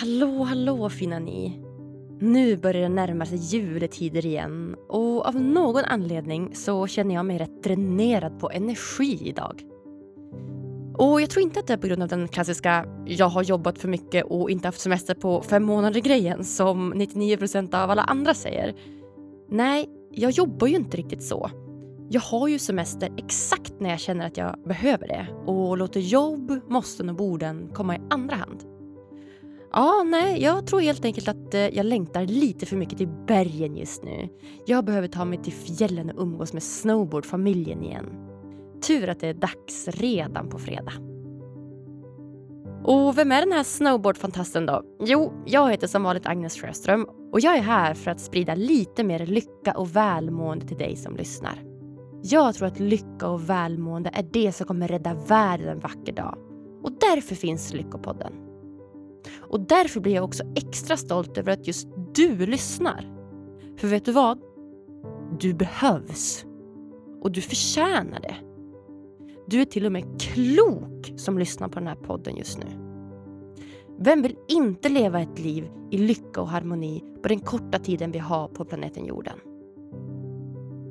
Hallå, hallå fina ni. Nu börjar det närma sig juletider igen och av någon anledning så känner jag mig rätt dränerad på energi idag. Och jag tror inte att det är på grund av den klassiska “jag har jobbat för mycket och inte haft semester på fem månader”-grejen som 99% av alla andra säger. Nej, jag jobbar ju inte riktigt så. Jag har ju semester exakt när jag känner att jag behöver det och låter jobb, måsten och borden komma i andra hand. Ja, nej, jag tror helt enkelt att eh, jag längtar lite för mycket till bergen just nu. Jag behöver ta mig till fjällen och umgås med snowboardfamiljen igen. Tur att det är dags redan på fredag. Och vem är den här snowboardfantasten då? Jo, jag heter som vanligt Agnes Sjöström och jag är här för att sprida lite mer lycka och välmående till dig som lyssnar. Jag tror att lycka och välmående är det som kommer rädda världen en vacker dag. Och därför finns Lyckopodden. Och därför blir jag också extra stolt över att just du lyssnar. För vet du vad? Du behövs. Och du förtjänar det. Du är till och med klok som lyssnar på den här podden just nu. Vem vill inte leva ett liv i lycka och harmoni på den korta tiden vi har på planeten jorden?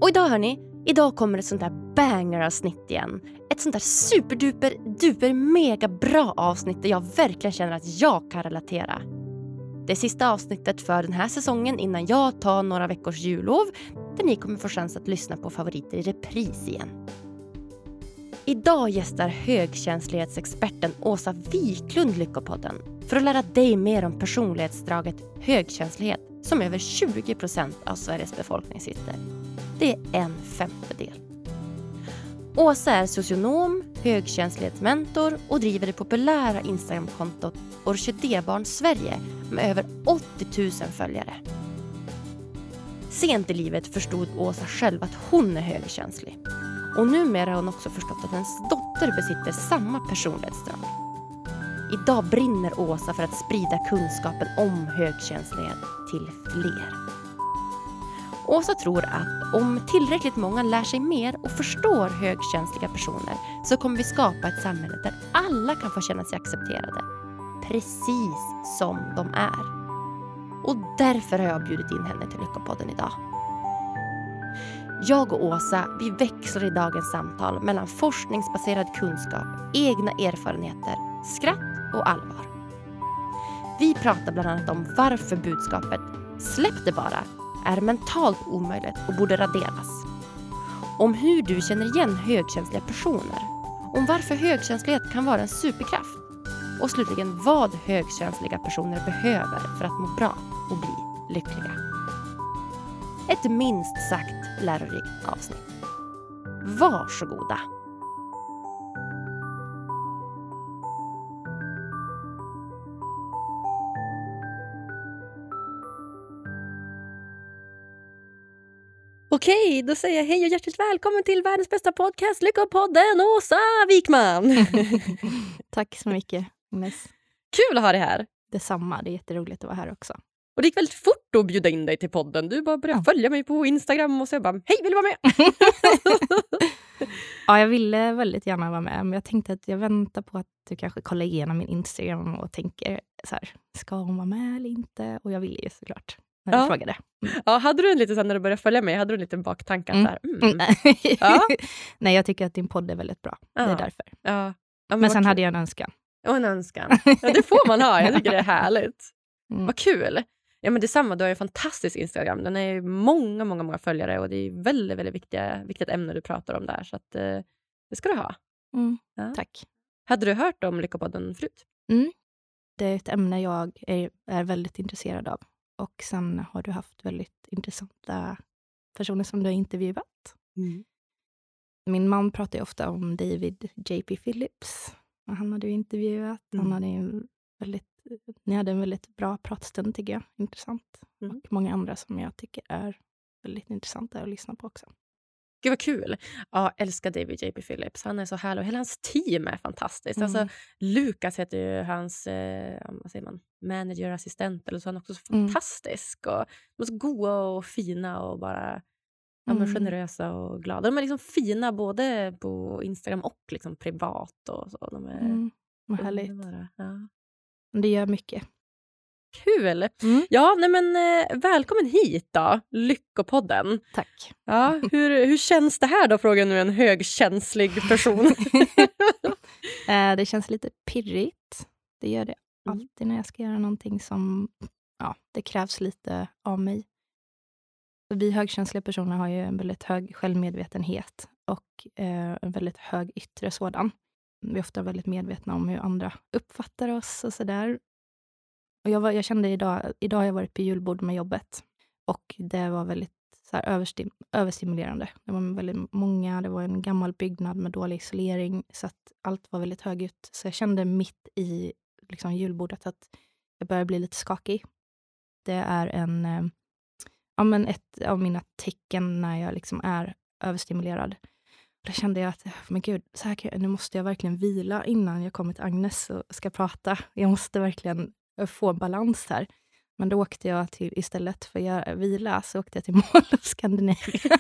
Och idag hörni, idag kommer ett sånt där banger-avsnitt igen. Ett sånt där superduper, duper mega bra avsnitt där jag verkligen känner att jag kan relatera. Det är sista avsnittet för den här säsongen innan jag tar några veckors jullov där ni kommer få chans att lyssna på favoriter i repris igen. Idag gästar högkänslighetsexperten Åsa Wiklund Lyckopodden för att lära dig mer om personlighetsdraget högkänslighet som över 20 procent av Sveriges befolkning sitter. Det är en femtedel. Åsa är socionom, högkänslighetsmentor och driver det populära Instagramkontot Orkidébarn Sverige med över 80 000 följare. Sent i livet förstod Åsa själv att hon är högkänslig. Och numera har hon också förstått att hennes dotter besitter samma personlighetsdrag. Idag brinner Åsa för att sprida kunskapen om högkänslighet till fler. Åsa tror att om tillräckligt många lär sig mer och förstår högkänsliga personer så kommer vi skapa ett samhälle där alla kan få känna sig accepterade. Precis som de är. Och därför har jag bjudit in henne till Lyckopodden idag. Jag och Åsa vi växlar i dagens samtal mellan forskningsbaserad kunskap, egna erfarenheter, skratt och allvar. Vi pratar bland annat om varför budskapet “släpp det bara” är mentalt omöjligt och borde raderas. Om hur du känner igen högkänsliga personer. Om varför högkänslighet kan vara en superkraft. Och slutligen vad högkänsliga personer behöver för att må bra och bli lyckliga. Ett minst sagt lärorikt avsnitt. Varsågoda! Okej, då säger jag hej och hjärtligt välkommen till världens bästa podcast, Lyckopodden, Åsa Wikman! Tack så mycket, Ines. Kul att ha dig här! Detsamma, det är jätteroligt att vara här också. Och det gick väldigt fort att bjuda in dig till podden. Du bara började ja. följa mig på Instagram och så jag bara, hej vill du vara med? ja, jag ville väldigt gärna vara med, men jag tänkte att jag väntar på att du kanske kollar igenom min Instagram och tänker så här, ska hon vara med eller inte? Och jag ville ju såklart när du ja. frågade. Mm. Ja, hade du en liten, när du började följa mig, hade du en liten baktanke? Mm. Mm. Ja. Nej, jag tycker att din podd är väldigt bra. Ja. Det är därför. Ja. men, men sen kul. hade jag en önskan. Och en önskan. Ja, det får man ha. Jag tycker det är härligt. Mm. Vad kul. Ja, men detsamma, du har en fantastisk Instagram. Den är många, många, många följare och det är väldigt, väldigt viktiga, viktigt ämne du pratar om där. Så att, eh, det ska du ha. Mm. Ja. Tack. Hade du hört om Lyckopodden förut? Mm. Det är ett ämne jag är, är väldigt intresserad av. Och sen har du haft väldigt intressanta personer som du har intervjuat. Mm. Min man pratar ofta om David J.P. Phillips. Han hade du intervjuat. Mm. Han hade en väldigt, ni hade en väldigt bra pratstund, tycker jag. Intressant. Mm. Och många andra som jag tycker är väldigt intressanta att lyssna på också. Gud vad kul! Ja, älskar David J.P. Phillips. Han är så härlig och hela hans team är fantastiskt. Alltså, mm. Alltså, Lukas heter ju hans eh, vad säger man, manager, assistent. Eller så. Han är också så mm. fantastisk. Och, de är så goa och fina och bara ja, men mm. generösa och glada. De är liksom fina både på Instagram och liksom privat. Och så. De är mm. Vad härligt. Ja. Det gör mycket. Kul! Mm. Ja, nej men, eh, välkommen hit då, Lyckopodden. Tack. Ja, hur, hur känns det här då, frågar nu en högkänslig person. eh, det känns lite pirrigt. Det gör det mm. alltid när jag ska göra någonting som ja, det krävs lite av mig. Vi högkänsliga personer har ju en väldigt hög självmedvetenhet och eh, en väldigt hög yttre sådan. Vi är ofta väldigt medvetna om hur andra uppfattar oss och sådär. Och jag, var, jag kände idag, idag har jag varit på julbord med jobbet och det var väldigt så här, överstim, överstimulerande. Det var väldigt många, det var en gammal byggnad med dålig isolering, så att allt var väldigt högljutt. Så jag kände mitt i liksom, julbordet att jag började bli lite skakig. Det är en, eh, ja, men ett av mina tecken när jag liksom är överstimulerad. Då kände jag att men gud, så här jag, nu måste jag verkligen vila innan jag kommer till Agnes och ska prata. Jag måste verkligen få balans här. Men då åkte jag till, istället för att vila, så åkte jag till Mall of Scandinavia.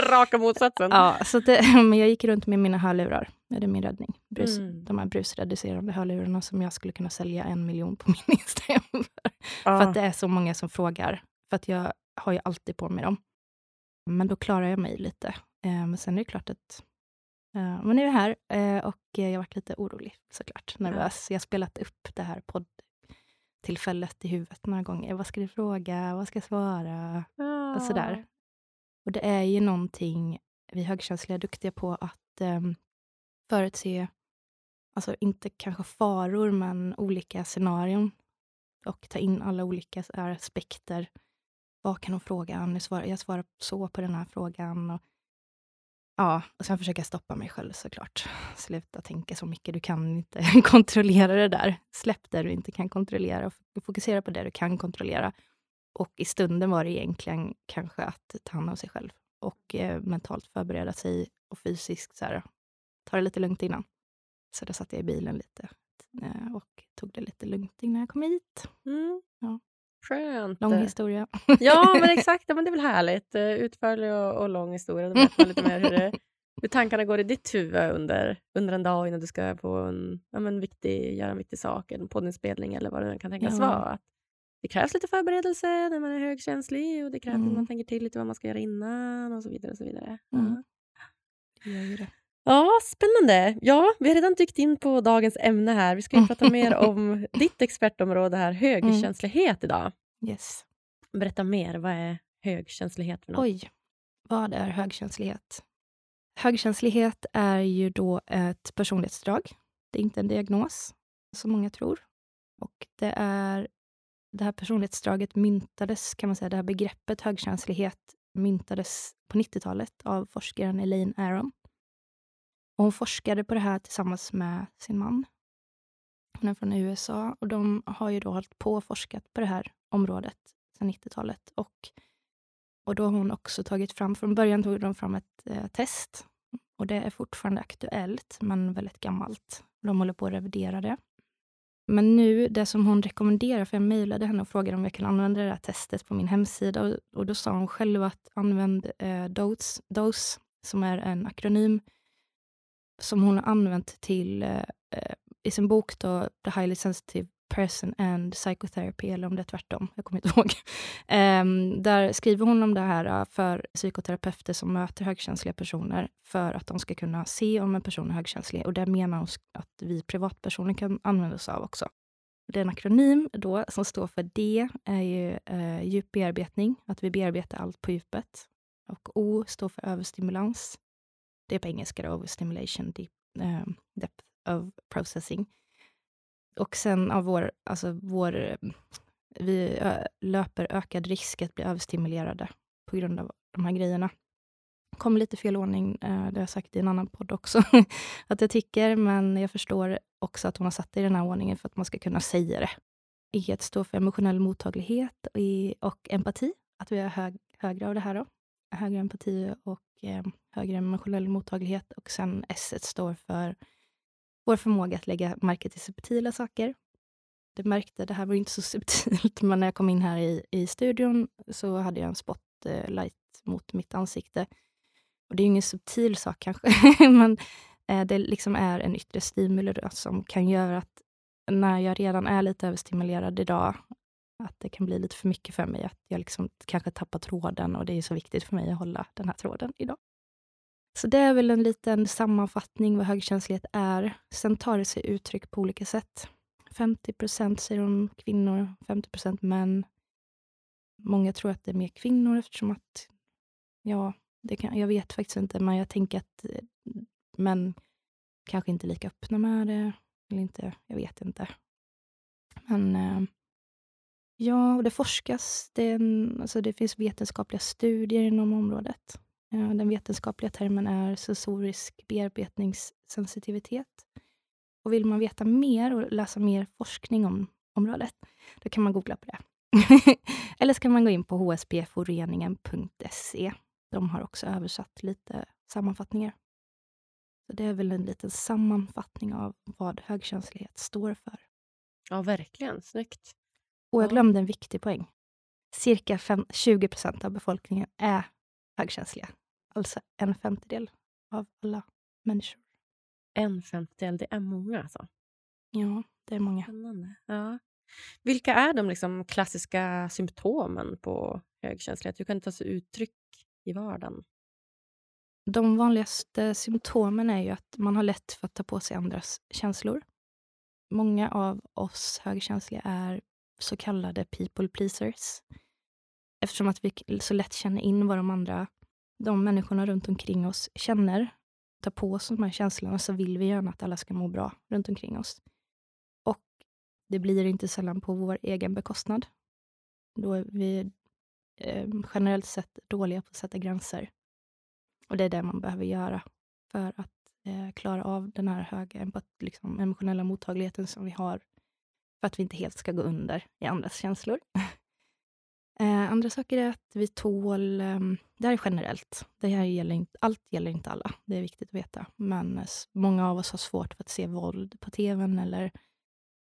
Raka motsatsen. Ja, så det, men jag gick runt med mina hörlurar. Det är min räddning. Brus, mm. De här brusreducerande hörlurarna som jag skulle kunna sälja en miljon på min Instagram. För, ah. för att det är så många som frågar. För att jag har ju alltid på mig dem. Men då klarar jag mig lite. Eh, men sen är det klart att Uh, men nu är jag här uh, och jag har varit lite orolig såklart, nervös. Jag har spelat upp det här poddtillfället i huvudet några gånger. Vad ska du fråga? Vad ska jag svara? Oh. Och sådär. Och det är ju någonting vi högkänsliga är duktiga på att um, förutse, alltså inte kanske faror, men olika scenarion och ta in alla olika aspekter. Vad kan hon fråga? Jag svarar, jag svarar så på den här frågan. Och Ja, och sen försöka stoppa mig själv såklart. Sluta tänka så mycket, du kan inte kontrollera det där. Släpp det du inte kan kontrollera och fokusera på det du kan kontrollera. Och i stunden var det egentligen kanske att ta hand om sig själv och eh, mentalt förbereda sig och fysiskt så här, ta det lite lugnt innan. Så då satt jag i bilen lite eh, och tog det lite lugnt innan jag kom hit. Mm. Ja. Skönt. Lång historia. Ja, men exakt. Men det är väl härligt. Eh, utförlig och, och lång historia. Då vet man lite mer hur, det, hur tankarna går i ditt huvud under, under en dag innan du ska på en, ja, men viktig, göra en viktig sak, en poddinspelning eller vad det kan tänkas ja. vara. Det krävs lite förberedelse när man är högkänslig och det krävs mm. att man tänker till lite vad man ska göra innan och så vidare. Och så vidare. Mm. Ja. Det Ja, spännande. Ja, vi har redan dykt in på dagens ämne här. Vi ska ju prata mer om ditt expertområde här, högkänslighet idag. Yes. Berätta mer, vad är högkänslighet för något? Oj, vad är högkänslighet? Högkänslighet är ju då ett personlighetsdrag. Det är inte en diagnos, som många tror. Och det är det här personlighetsdraget myntades, kan man säga, det här begreppet högkänslighet myntades på 90-talet av forskaren Elaine Aron. Och hon forskade på det här tillsammans med sin man. Hon är från USA och de har ju då hållit på och forskat på det här området sedan 90-talet. Och, och då har hon också tagit fram, från början tog de fram ett eh, test och det är fortfarande aktuellt, men väldigt gammalt. De håller på att revidera det. Men nu, det som hon rekommenderar, för jag mejlade henne och frågade om jag kan använda det här testet på min hemsida och, och då sa hon själv att använd eh, DOS, DOSE, som är en akronym som hon har använt till, eh, eh, i sin bok då, The Highly Sensitive Person and Psychotherapy, eller om det är tvärtom, jag kommer inte ihåg. Um, där skriver hon om det här eh, för psykoterapeuter som möter högkänsliga personer, för att de ska kunna se om en person är högkänslig. Och det menar hon att vi privatpersoner kan använda oss av också. Det är en akronym då som står för D, är ju uh, djup bearbetning, att vi bearbetar allt på djupet. Och O står för överstimulans, det är på engelska då, overstimulation, deep, um, depth of processing. Och sen av vår, alltså vår, vi löper ökad risk att bli överstimulerade på grund av de här grejerna. kom lite fel ordning, eh, det har jag sagt i en annan podd också, att jag tycker, men jag förstår också att hon har satt det i den här ordningen för att man ska kunna säga det. E står för emotionell mottaglighet och empati, att vi har hög, högre av det här då. Högre empati och eh, högre emotionell mottaglighet och sen S står för vår förmåga att lägga märke till subtila saker. Det märkte, det här var inte så subtilt, men när jag kom in här i, i studion så hade jag en spotlight eh, mot mitt ansikte. Och Det är ingen subtil sak kanske, men eh, det liksom är en yttre stimulus som kan göra att när jag redan är lite överstimulerad idag att det kan bli lite för mycket för mig. Att jag liksom kanske tappar tråden och det är så viktigt för mig att hålla den här tråden idag. Så det är väl en liten sammanfattning vad högkänslighet är. Sen tar det sig uttryck på olika sätt. 50 procent säger de kvinnor, 50 procent män. Många tror att det är mer kvinnor eftersom att, ja, det kan, jag vet faktiskt inte, men jag tänker att eh, män kanske inte är lika öppna med det. Eller inte, jag vet inte. Men eh, ja, och det forskas. Det, en, alltså det finns vetenskapliga studier inom området. Eh, den vetenskapliga termen är sensorisk bearbetningssensitivitet. Och vill man veta mer och läsa mer forskning om området, då kan man googla på det. Eller så kan man gå in på hspforeningen.se. De har också översatt lite sammanfattningar. Så Det är väl en liten sammanfattning av vad högkänslighet står för. Ja, verkligen. Snyggt. Och jag glömde en viktig poäng. Cirka 5, 20 procent av befolkningen är högkänsliga. Alltså en femtedel av alla människor. En femtedel, det är många alltså? Ja, det är många. Ja. Vilka är de liksom klassiska symptomen på högkänslighet? Hur kan det ta sig uttryck i vardagen? De vanligaste symptomen är ju att man har lätt för att ta på sig andras känslor. Många av oss högkänsliga är så kallade people pleasers. Eftersom att vi så lätt känner in vad de andra de människorna runt omkring oss känner, tar på oss de här känslorna, så vill vi gärna att alla ska må bra runt omkring oss. Och det blir inte sällan på vår egen bekostnad. Då är vi eh, generellt sett dåliga på att sätta gränser. Och det är det man behöver göra för att eh, klara av den här höga liksom, emotionella mottagligheten som vi har, för att vi inte helt ska gå under i andras känslor. Eh, andra saker är att vi tål... Eh, det här är generellt. Det här gäller inte, allt gäller inte alla. Det är viktigt att veta. Men eh, många av oss har svårt för att se våld på tvn eller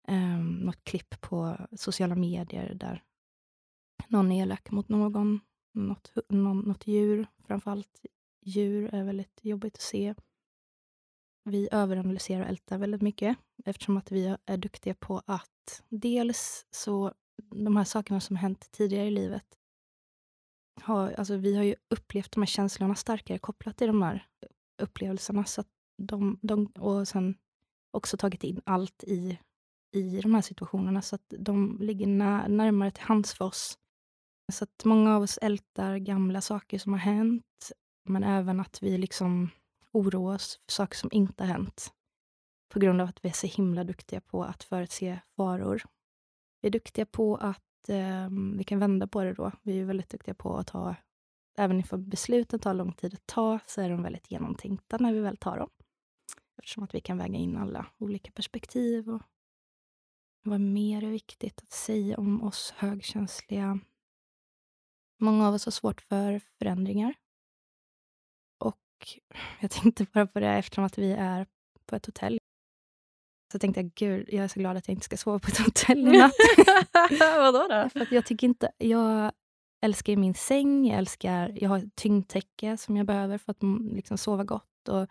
eh, något klipp på sociala medier där någon är elak mot någon. Något, någon, något djur, framförallt djur, är väldigt jobbigt att se. Vi överanalyserar och ältar väldigt mycket eftersom att vi är duktiga på att dels så de här sakerna som hänt tidigare i livet. Har, alltså vi har ju upplevt de här känslorna starkare kopplat till de här upplevelserna. Så de, de, och sen också tagit in allt i, i de här situationerna, så att de ligger när, närmare till hands för oss. Så att många av oss ältar gamla saker som har hänt, men även att vi liksom oroar oss för saker som inte har hänt. På grund av att vi är så himla duktiga på att förutse faror vi är duktiga på att, eh, vi kan vända på det då. Vi är väldigt duktiga på att ta, även om besluten tar lång tid att ta, så är de väldigt genomtänkta när vi väl tar dem. Eftersom att vi kan väga in alla olika perspektiv. Och vad mer är viktigt att säga om oss högkänsliga? Många av oss har svårt för förändringar. Och jag tänkte bara på det eftersom att vi är på ett hotell. Så tänkte jag, gud, jag är så glad att jag inte ska sova på ett hotell i natt. Vadå då? För jag tycker inte, jag älskar min säng, jag älskar, jag har tyngdtäcke som jag behöver för att liksom sova gott. Och,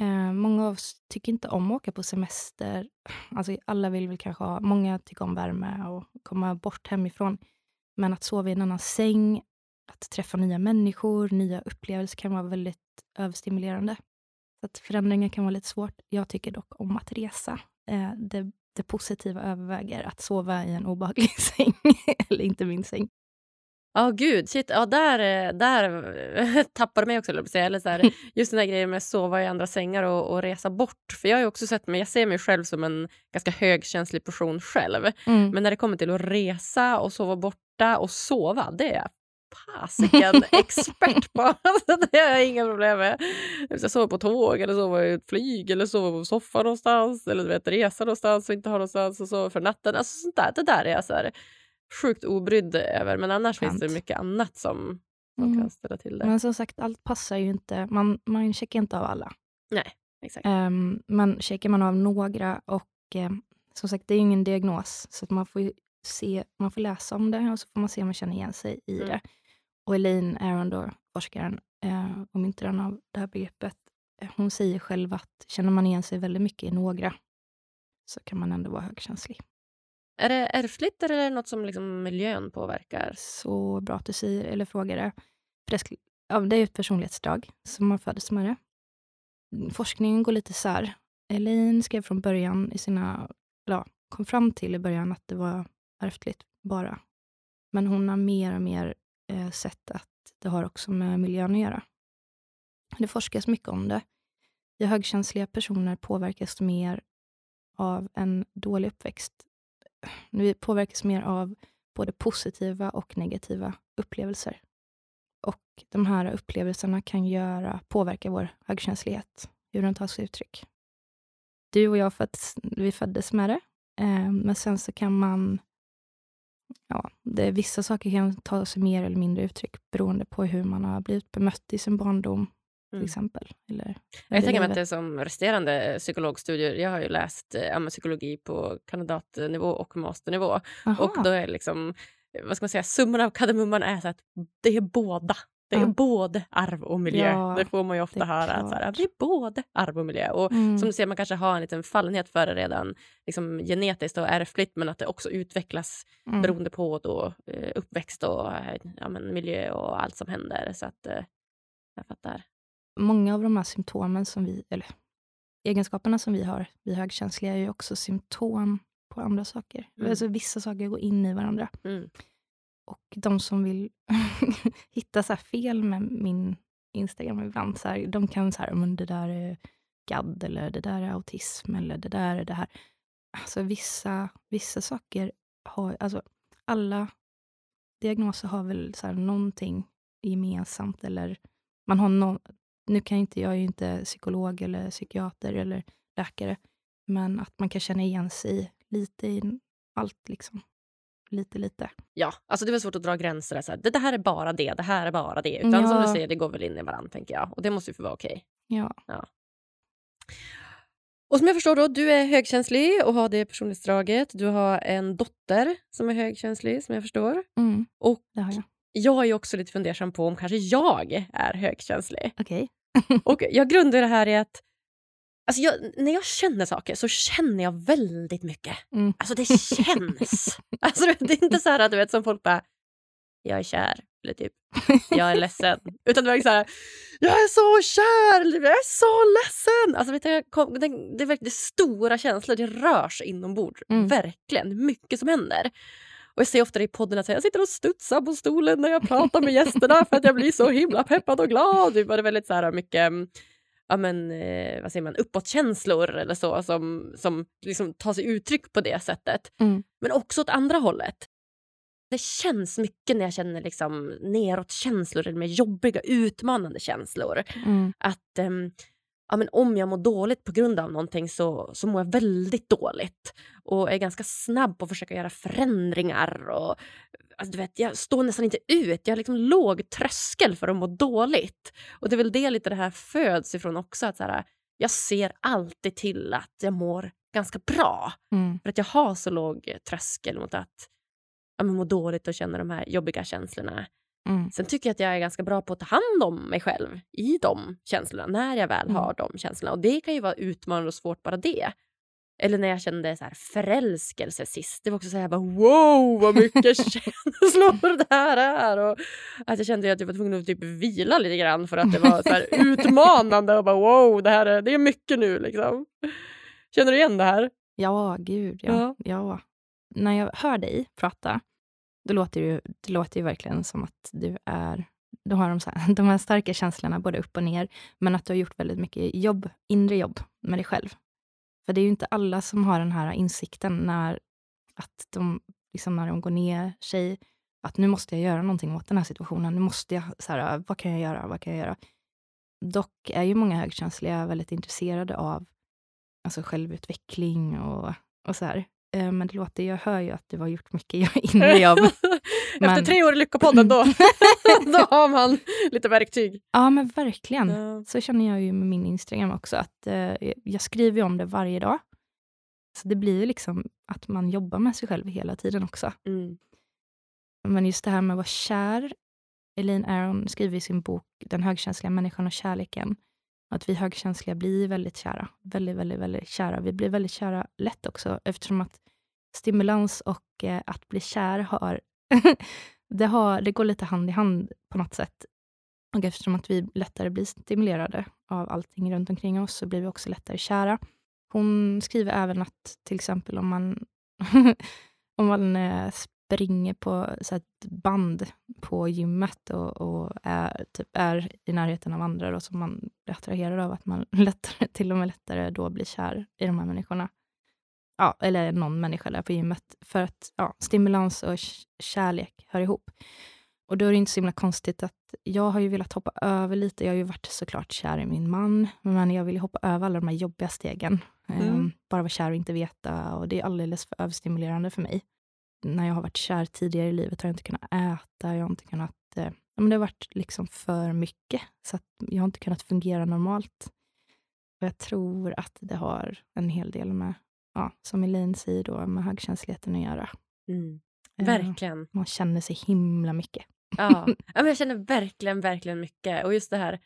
eh, många av oss tycker inte om att åka på semester. Alltså, alla vill väl kanske ha, många tycker om värme och komma bort hemifrån. Men att sova i en annan säng, att träffa nya människor, nya upplevelser kan vara väldigt överstimulerande. Så att förändringar kan vara lite svårt. Jag tycker dock om att resa. Eh, det, det positiva överväger att sova i en obehaglig säng, eller inte min säng. Ja, oh, gud. Shit. Ja, där, där tappar du mig också. Eller så här, just den här grejen med att sova i andra sängar och, och, resa bort. För Jag har också sett mig, jag ser mig själv som en ganska högkänslig person själv. Mm. Men när det kommer till att resa och sova borta och sova, det är fasiken expert på. Alltså, det har jag inga problem med. Jag sover på tåg, eller sova i ett flyg eller sova på soffan någonstans eller du vet, resa någonstans och inte ha någonstans att sova för natten. Alltså, sånt där, det där är jag så här, sjukt obrydd över. Men annars Sant. finns det mycket annat som man mm. kan ställa till det. Men som sagt, allt passar ju inte. Man, man checkar inte av alla. Nej, exakt. Um, men checkar man av några och um, som sagt, det är ingen diagnos, så att man får se, man får läsa om det och så får man se om man känner igen sig i mm. det. Och Elaine Aron, då, forskaren eh, och myntaren av det här begreppet, eh, hon säger själv att känner man igen sig väldigt mycket i några, så kan man ändå vara högkänslig. Är det ärftligt eller är det något som liksom miljön påverkar? Så bra att du säger, eller frågar det. Ja, det är ett personlighetsdrag som man föds med det. Forskningen går lite isär. Elaine skrev från början i sina, ja, kom fram till i början att det var ärftligt bara. Men hon har mer och mer eh, sett att det har också med miljön att göra. Det forskas mycket om det. Ja, högkänsliga personer påverkas mer av en dålig uppväxt. Vi påverkas mer av både positiva och negativa upplevelser. Och de här upplevelserna kan göra, påverka vår högkänslighet, hur den tar sig uttryck. Du och jag föddes, vi föddes med det, eh, men sen så kan man... Ja, det, vissa saker kan ta sig mer eller mindre uttryck beroende på hur man har blivit bemött i sin barndom till mm. exempel. Eller, jag tänker mig att det är som resterande psykologstudier. Jag har ju läst äh, psykologi på kandidatnivå och masternivå. Aha. Och då är liksom, vad ska man säga, summan av kardemumman är att det är båda. Det är ja. både arv och miljö. Ja, det får man ju ofta höra. Att så här, det är både arv och miljö. Och mm. som du ser, man kanske har en liten fallenhet för det redan liksom, genetiskt och ärftligt men att det också utvecklas mm. beroende på då, eh, uppväxt och ja, men, miljö och allt som händer. Så att eh, jag fattar många av de här symptomen som vi, eller egenskaperna som vi har, vi högkänsliga, är ju också symptom på andra saker. Mm. Alltså, vissa saker går in i varandra. Mm. Och de som vill hitta så fel med min Instagram ibland, så här, de kan säga men det där är GAD, eller det där är autism, eller det där är det här. Alltså vissa, vissa saker har, alltså alla diagnoser har väl så här någonting gemensamt, eller man har någon, nu kan inte, jag är ju inte psykolog eller psykiater eller läkare, men att man kan känna igen sig lite i allt. liksom. Lite, lite. Ja, alltså det är väl svårt att dra gränser. Så här, det, det här är bara det, det här är bara det. Utan ja. som du säger, det går väl in i varandra, tänker jag. Och det måste ju få vara okej. Okay. Ja. ja. Och som jag förstår då, du är högkänslig och har det personlighetsdraget. Du har en dotter som är högkänslig, som jag förstår. Mm, och det har jag. Jag är också lite fundersam på om kanske jag är högkänslig. Okay. och jag grundar det här i att Alltså jag, när jag känner saker så känner jag väldigt mycket. Mm. Alltså det känns. alltså det är inte så här du vet, som folk bara, jag är kär, eller typ, jag är ledsen. Utan det är så här, jag är så kär, eller jag är så ledsen. Alltså vet du, kom, det, det, är verkligen stora känslor, det rör sig inombords. Mm. Verkligen, mycket som händer. Och jag säger ofta i podden att jag sitter och studsar på stolen när jag pratar med gästerna för att jag blir så himla peppad och glad. Det var väldigt så här mycket ja, men, eh, vad säger man, uppåtkänslor eller så som, som liksom tar sig uttryck på det sättet. Mm. Men också åt andra hållet. Det känns mycket när jag känner liksom neråt-känslor eller mer jobbiga, utmanande känslor. Mm. Att um, ja, men om jag mår dåligt på grund av någonting så, så mår jag väldigt dåligt och är ganska snabb på att försöka göra förändringar. Och, alltså, du vet, jag står nästan inte ut. Jag har liksom låg tröskel för att må dåligt. Och det är väl det lite det här föds ifrån också. Att så här, jag ser alltid till att jag mår ganska bra. Mm. För att jag har så låg tröskel mot att ja, må dåligt och känna de här jobbiga känslorna. Mm. Sen tycker jag att jag är ganska bra på att ta hand om mig själv i de känslorna, när jag väl mm. har de känslorna. Och det kan ju vara utmanande och svårt bara det. Eller när jag kände så här förälskelse sist. Det var också så här, bara, wow vad mycket känslor det här är. Och att jag kände att jag var tvungen att typ vila lite grann för att det var så här utmanande. Och bara, wow, det här är, det är mycket nu. Liksom. Känner du igen det här? Ja, gud ja. ja. ja. När jag hör dig prata då låter det, ju, det låter ju verkligen som att du är du har de, så här, de här starka känslorna både upp och ner, men att du har gjort väldigt mycket jobb, inre jobb med dig själv. För det är ju inte alla som har den här insikten när, att de, liksom när de går ner sig, att nu måste jag göra någonting åt den här situationen. Nu måste jag, så här, vad kan jag göra? Vad kan jag göra? Dock är ju många högkänsliga väldigt intresserade av alltså självutveckling och, och så här. Eh, men det låter, jag hör ju att du har gjort mycket jobb. men... Efter tre år i Lyckopodden då, då har man lite verktyg. Ja men verkligen. Ja. Så känner jag ju med min Instagram också. att eh, Jag skriver om det varje dag. Så det blir liksom att man jobbar med sig själv hela tiden också. Mm. Men just det här med att vara kär. Elaine Aron skriver i sin bok Den högkänsliga människan och kärleken att vi högkänsliga blir väldigt kära. Väldigt, väldigt, väldigt kära. Vi blir väldigt kära lätt också eftersom att stimulans och eh, att bli kär har det, har, det går lite hand i hand på något sätt. Och eftersom att vi lättare blir stimulerade av allting runt omkring oss så blir vi också lättare kära. Hon skriver även att till exempel om man, om man eh, springer på så ett band på gymmet och, och, är, typ är i närheten av andra då, som man blir attraherad av, att man lättare, till och med lättare då blir kär i de här människorna. Ja, eller någon människa där på gymmet. För att ja, stimulans och kärlek hör ihop. Och då är det inte så himla konstigt att jag har ju velat hoppa över lite. Jag har ju varit såklart kär i min man, men jag vill hoppa över alla de här jobbiga stegen. Mm. Um, bara vara kär och inte veta. Och det är alldeles för överstimulerande för mig. När jag har varit kär tidigare i livet har jag inte kunnat äta. Jag har inte kunnat... Eh, men det har varit liksom för mycket, så jag har inte kunnat fungera normalt. Och jag tror att det har en hel del med, ja, som Elaine säger, då, med högkänsligheten att göra. Mm. Verkligen. Uh, man känner sig himla mycket. Ja, ja men jag känner verkligen, verkligen mycket. Och just det här,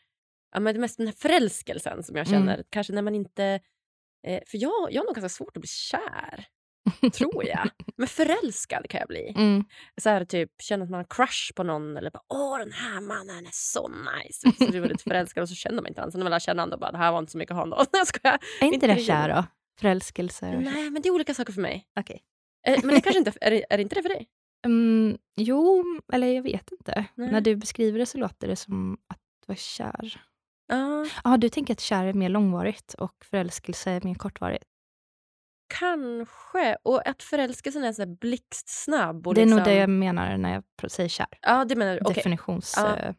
ja, men det mest den här förälskelsen som jag mm. känner. Mm. Kanske när man inte... Eh, för jag, jag har nog ganska svårt att bli kär. tror jag. Men förälskad kan jag bli. Mm. Så här, typ, känner att man har crush på någon eller bara åh den här mannen är så nice. Så blir man lite förälskad och så känner man inte honom. Sen när man lär känna honom bara det här var inte så mycket att ha honom. är inte, inte det kär då? Förälskelse? Nej men det är olika saker för mig. Okay. Eh, men det kanske inte, är, det, är det inte det för dig? Um, jo, eller jag vet inte. Nej. När du beskriver det så låter det som att vara kär. Ja. Ah. Ah, du tänker att kär är mer långvarigt och förälskelse är mer kortvarigt? Kanske. Och att förälskelsen är så blixtsnabb. Och det är liksom... nog det jag menar när jag säger kär. Ja, det menar du. Okay. Definitions... Ja.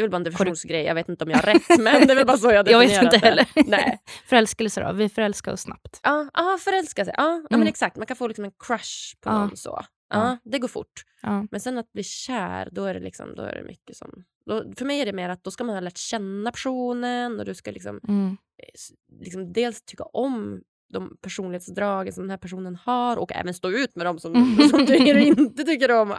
Det är väl bara en definitionsgrej. Jag vet inte om jag har rätt, men det är väl bara så jag definierar Jag vet inte heller. Nej. Förälskelse då? Vi förälskar oss snabbt. Ja, ah, förälska sig. Ja, mm. men exakt. Man kan få liksom en crush på ah. någon så. Ja, det går fort. Ja. Men sen att bli kär, då är det, liksom, då är det mycket som... Då, för mig är det mer att då ska man ha lärt känna personen och du ska liksom, mm. Eh, liksom dels tycka om de personlighetsdragen som den här personen har och även stå ut med dem som, som du inte tycker om.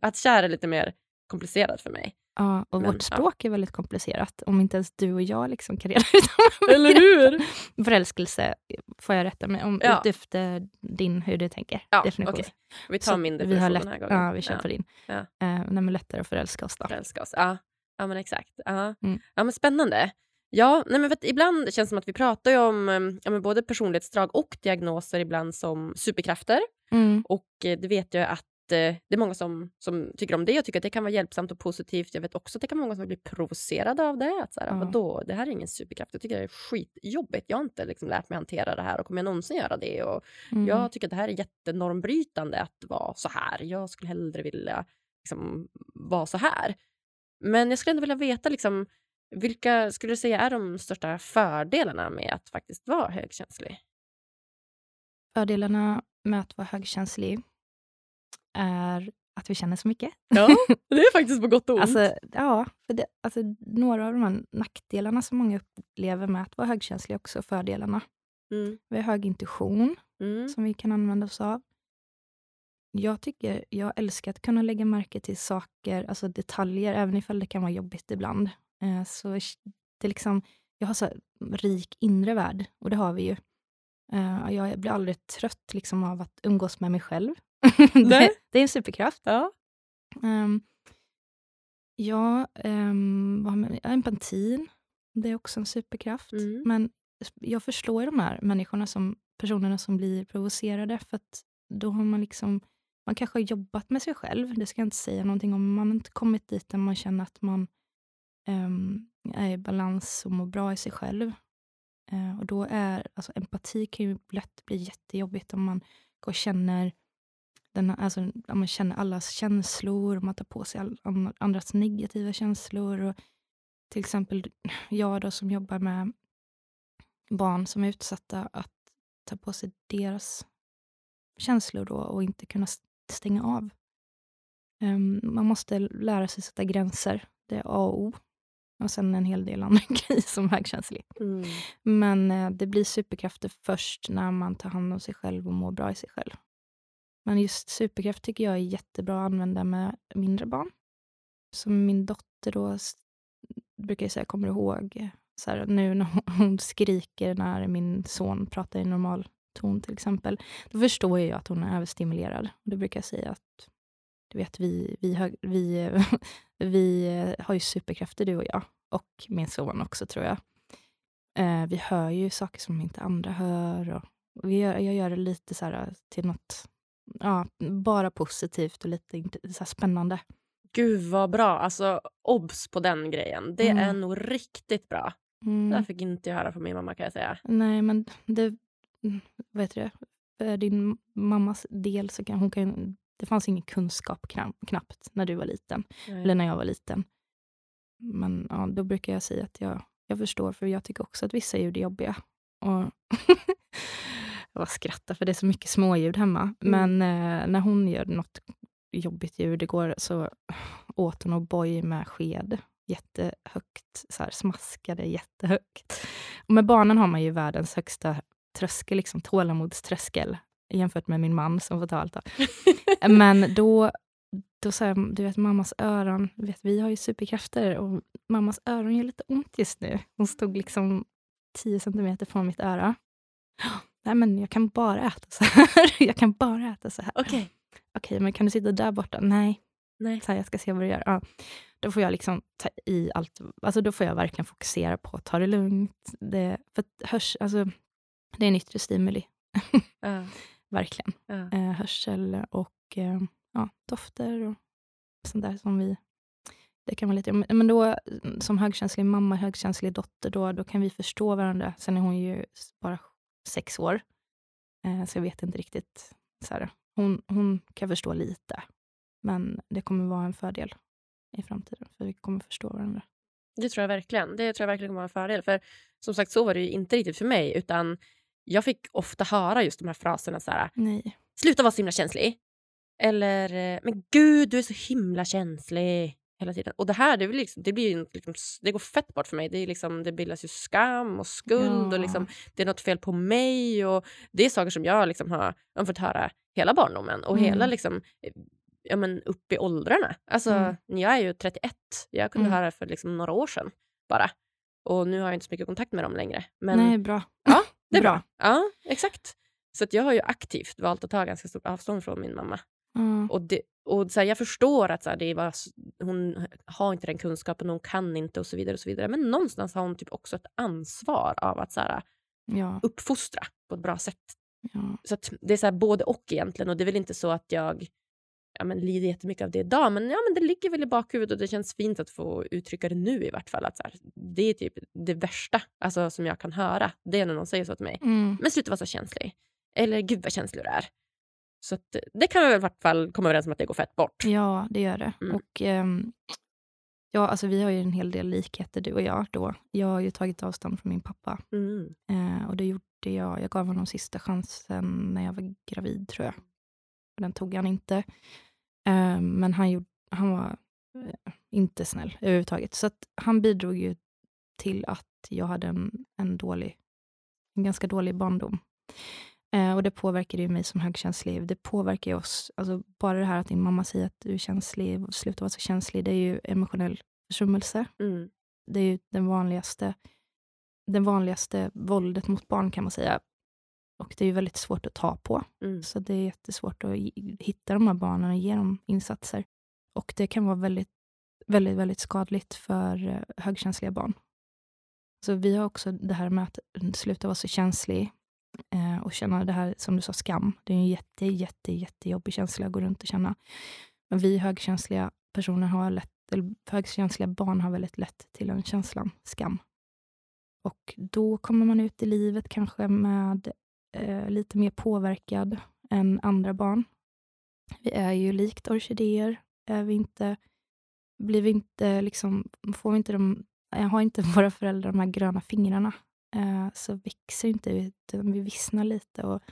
Att kär är lite mer komplicerat för mig. Ja, och Men, vårt språk ja. är väldigt komplicerat. Om inte ens du och jag liksom kan reda ut Eller hur? Förälskelse får jag rätta mig om ja. efter din, hur du tänker. Ja, definition. Okay. Vi tar min definition vi har lätt, den här gången. Ja, vi kör ja. på din. Ja. Uh, nej, men lättare att förälska oss då. Förälska oss, ja. Ja, men exakt. Ja, mm. ja men spännande. Ja, nej men ibland känns det som att vi pratar om eh, ja, både personlighetsdrag och diagnoser ibland som superkrafter. Mm. Och eh, det vet jag att det är många som, som tycker om det och tycker att det kan vara hjälpsamt och positivt. Jag vet också att det kan vara många som blir provocerade av det. Att så här, mm. vadå, det här är ingen superkraft. Jag tycker det är skitjobbigt. Jag har inte liksom lärt mig hantera det här och kommer jag någonsin göra det? Och mm. Jag tycker att det här är jättenormbrytande att vara så här. Jag skulle hellre vilja liksom, vara så här. Men jag skulle ändå vilja veta liksom, vilka skulle du säga är de största fördelarna med att faktiskt vara högkänslig? Fördelarna med att vara högkänslig är att vi känner så mycket. Ja, det är faktiskt på gott och ont. Alltså, ja, för det, alltså, några av de här nackdelarna som många upplever med att vara högkänslig är också fördelarna. Mm. Vi har hög intuition mm. som vi kan använda oss av. Jag tycker, jag älskar att kunna lägga märke till saker, alltså detaljer, även ifall det kan vara jobbigt ibland. Eh, så det liksom, jag har så rik inre värld, och det har vi ju. Eh, jag blir aldrig trött liksom, av att umgås med mig själv. det, det, är en superkraft. Ja. Um, ja, um, vad med, empatin. Det är också en superkraft. Mm. Men jag förstår de här människorna som, personerna som blir provocerade, för att då har man liksom man kanske har jobbat med sig själv, det ska jag inte säga någonting om. Man har inte kommit dit där man känner att man um, är i balans och mår bra i sig själv. Uh, och då är, alltså empati kan ju lätt bli jättejobbigt om man går och känner den, alltså, man känner allas känslor, man tar på sig all, andras negativa känslor. Och till exempel jag då som jobbar med barn som är utsatta, att ta på sig deras känslor då och inte kunna stänga av. Um, man måste lära sig sätta gränser. Det är A och O. Och sen en hel del andra grejer som högkänslig. Mm. Men uh, det blir superkrafter först när man tar hand om sig själv och mår bra i sig själv. Men just superkraft tycker jag är jättebra att använda med mindre barn. Som min dotter då brukar jag säga, kommer ihåg eh, så här, nu när hon skriker när min son pratar i normal ton till exempel, då förstår jag att hon är överstimulerad. Då brukar jag säga att du vet, vi, vi, har, vi, vi eh, har ju superkrafter du och jag, och min son också tror jag. Eh, vi hör ju saker som inte andra hör. Och vi gör, jag gör det lite så här, eh, till något ja, bara positivt och lite så spännande. Gud vad bra. Alltså obs på den grejen. Det mm. är nog riktigt bra. Mm. Det fick inte jag höra från min mamma kan jag säga. Nej, men det, vet du, för din mammas del så kan hon kan, det fanns ingen kunskap knappt när du var liten, Nej. eller när jag var liten. Men ja, då brukar jag säga att jag, jag förstår, för jag tycker också att vissa ljud är jobbiga. Och jag skrattar, för det är så mycket småljud hemma. Mm. Men eh, när hon gör något jobbigt ljud igår så åt hon O'boy med sked jättehögt, så här, smaskade jättehögt. Och med barnen har man ju världens högsta tröskel, liksom tålamodströskel, jämfört med min man som får ta allt. Men då, då så här, du vet mammas öron, vet, vi har ju superkrafter och mammas öron gör lite ont just nu. Hon stod liksom 10 centimeter från mitt öra. Nej men jag kan bara äta så här. jag kan bara äta så här. Okej. Okay. Okej, okay, men kan du sitta där borta? Nej. Nej. Så här, jag ska se vad du gör. Ja. Då får jag liksom ta i allt. Alltså då får jag verkligen fokusera på att ta det lugnt. Det, för hörs, alltså, det är en yttre stimuli. Uh. verkligen. Uh. Eh, hörsel och eh, ja, dofter och sånt där som vi... Det kan vara lite... Men då, som högkänslig mamma, högkänslig dotter, då, då kan vi förstå varandra. Sen är hon ju bara sex år, eh, så jag vet inte riktigt. Så här, hon, hon kan förstå lite, men det kommer vara en fördel i framtiden, för vi kommer förstå varandra. Det tror jag verkligen. Det tror jag verkligen kommer vara en fördel. För som sagt, så var det ju inte riktigt för mig, utan jag fick ofta höra just de här fraserna så här, Nej. Sluta vara så himla känslig. Eller, men gud, du är så himla känslig hela tiden. Och det här, det, liksom, det, blir liksom, det går fett bort för mig. Det, är liksom, det bildas ju skam och skuld ja. och liksom, det är något fel på mig. Och Det är saker som jag liksom har, har fått höra hela barndomen och mm. hela liksom, ja, men upp i åldrarna. Alltså, mm. Jag är ju 31. Jag kunde mm. höra för liksom några år sedan bara. Och nu har jag inte så mycket kontakt med dem längre. Men, Nej, bra. Ja, det är bra. bra. Ja, exakt. Så jag har ju aktivt valt att ta ganska stort avstånd från min mamma. Mm. Och, det, och så här, Jag förstår att så här, det var, hon har inte den kunskapen, hon kan inte och så vidare. och så vidare. Men någonstans har hon typ också ett ansvar av att så här, ja. uppfostra på ett bra sätt. Ja. Så det är så både och egentligen. Och det är väl inte så att jag ja, men lider jättemycket av det idag, men, ja, men det ligger väl i bakhuvudet och det känns fint att få uttrycka det nu i vart fall. Att så det är typ det värsta alltså, som jag kan höra. Det är när någon säger så till mig. Mm. Men sluta vara så känslig. Eller gud vad känslig du är. Så att, det kan vi i vart fall komma överens om att det går fett bort. Ja, det gör det. Mm. Och um, ja, alltså, Vi har ju en hel del likheter du och jag. Då. Jag har ju tagit avstånd från min pappa. Mm. Uh, och det gjorde jag. Jag gav honom sista chansen när jag var gravid, tror jag. Den tog han inte. Uh, men han, gjorde, han var uh, inte snäll överhuvudtaget. Så att han bidrog ju till att jag hade en, en, dålig, en ganska dålig barndom. Eh, och det påverkar ju mig som högkänslig. Det påverkar ju oss. Alltså, bara det här att din mamma säger att du är känslig, sluta vara så känslig, det är ju emotionell försummelse. Mm. Det är ju den vanligaste, den vanligaste våldet mot barn kan man säga. Och det är ju väldigt svårt att ta på. Mm. Så det är jättesvårt att hitta de här barnen och ge dem insatser. Och det kan vara väldigt, väldigt, väldigt skadligt för eh, högkänsliga barn. Så vi har också det här med att sluta vara så känslig eh, och känna det här, som du sa, skam. Det är en jätte, jätte, jättejobbig känsla att gå runt och känna. Men vi högkänsliga personer har lätt, eller högkänsliga barn har väldigt lätt till den känslan, skam. Och då kommer man ut i livet kanske med eh, lite mer påverkad än andra barn. Vi är ju likt orkidéer. Är vi inte, blir vi inte liksom, får vi inte de, har inte våra föräldrar de här gröna fingrarna eh, så växer inte vi, utan vi vissnar lite och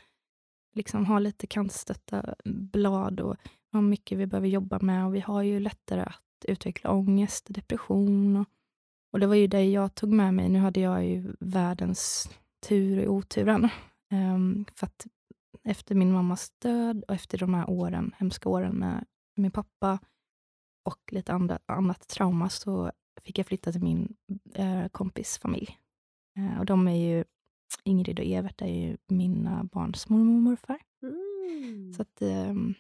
liksom har lite kantstötta blad och har mycket vi behöver jobba med och vi har ju lättare att utveckla ångest, depression och, och det var ju det jag tog med mig. Nu hade jag ju världens tur i oturen. Um, för att efter min mammas död och efter de här åren, hemska åren med min pappa och lite andra, annat trauma så fick jag flytta till min eh, kompis familj. Eh, och de är ju Ingrid och Evert är ju mina barns mormor och morfar. Mm. Så att, ehm,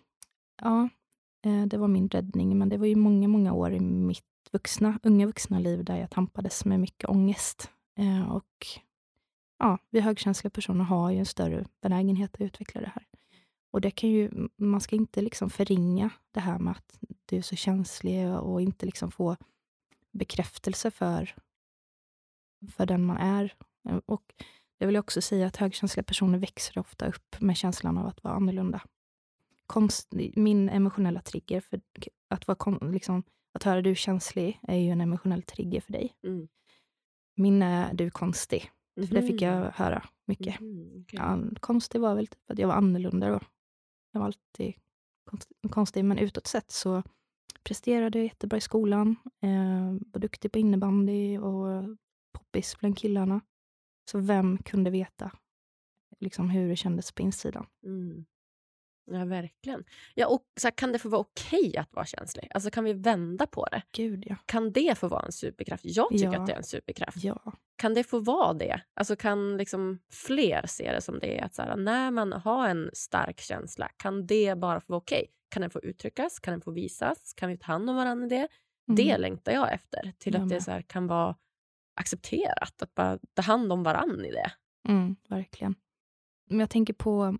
ja, eh, det var min räddning. Men det var ju många, många år i mitt vuxna, unga vuxna liv där jag tampades med mycket ångest. Eh, och ja, vi högkänsliga personer har ju en större benägenhet att utveckla det här. Och det kan ju, man ska inte liksom förringa det här med att du är så känslig och inte liksom få bekräftelse för, för den man är. Eh, och jag vill också säga att högkänsliga personer växer ofta upp med känslan av att vara annorlunda. Konst, min emotionella trigger för att, vara, liksom, att höra du är känslig är ju en emotionell trigger för dig. Mm. Min är du är konstig. Mm. För det fick jag höra mycket. Mm, okay. Ja, konstig var väl typ att jag var annorlunda då. Jag var alltid konstig, men utåt sett så presterade jag jättebra i skolan. Eh, var duktig på innebandy och poppis bland killarna. Så vem kunde veta liksom, hur det kändes på insidan? Mm. Ja, verkligen. Ja, och så här, kan det få vara okej att vara känslig? Alltså Kan vi vända på det? Gud, ja. Kan det få vara en superkraft? Jag tycker Ja. att det är en superkraft. Ja. Kan det få vara det? Alltså Kan liksom fler se det som det? Att så här, när man har en stark känsla, kan det bara få vara okej? Kan den få uttryckas? Kan den få visas? Kan vi ta hand om varandra i det? Mm. Det längtar jag efter. Till Jag att det så här, kan vara accepterat. Att bara ta hand om varandra i det. Mm, verkligen. Men jag tänker på,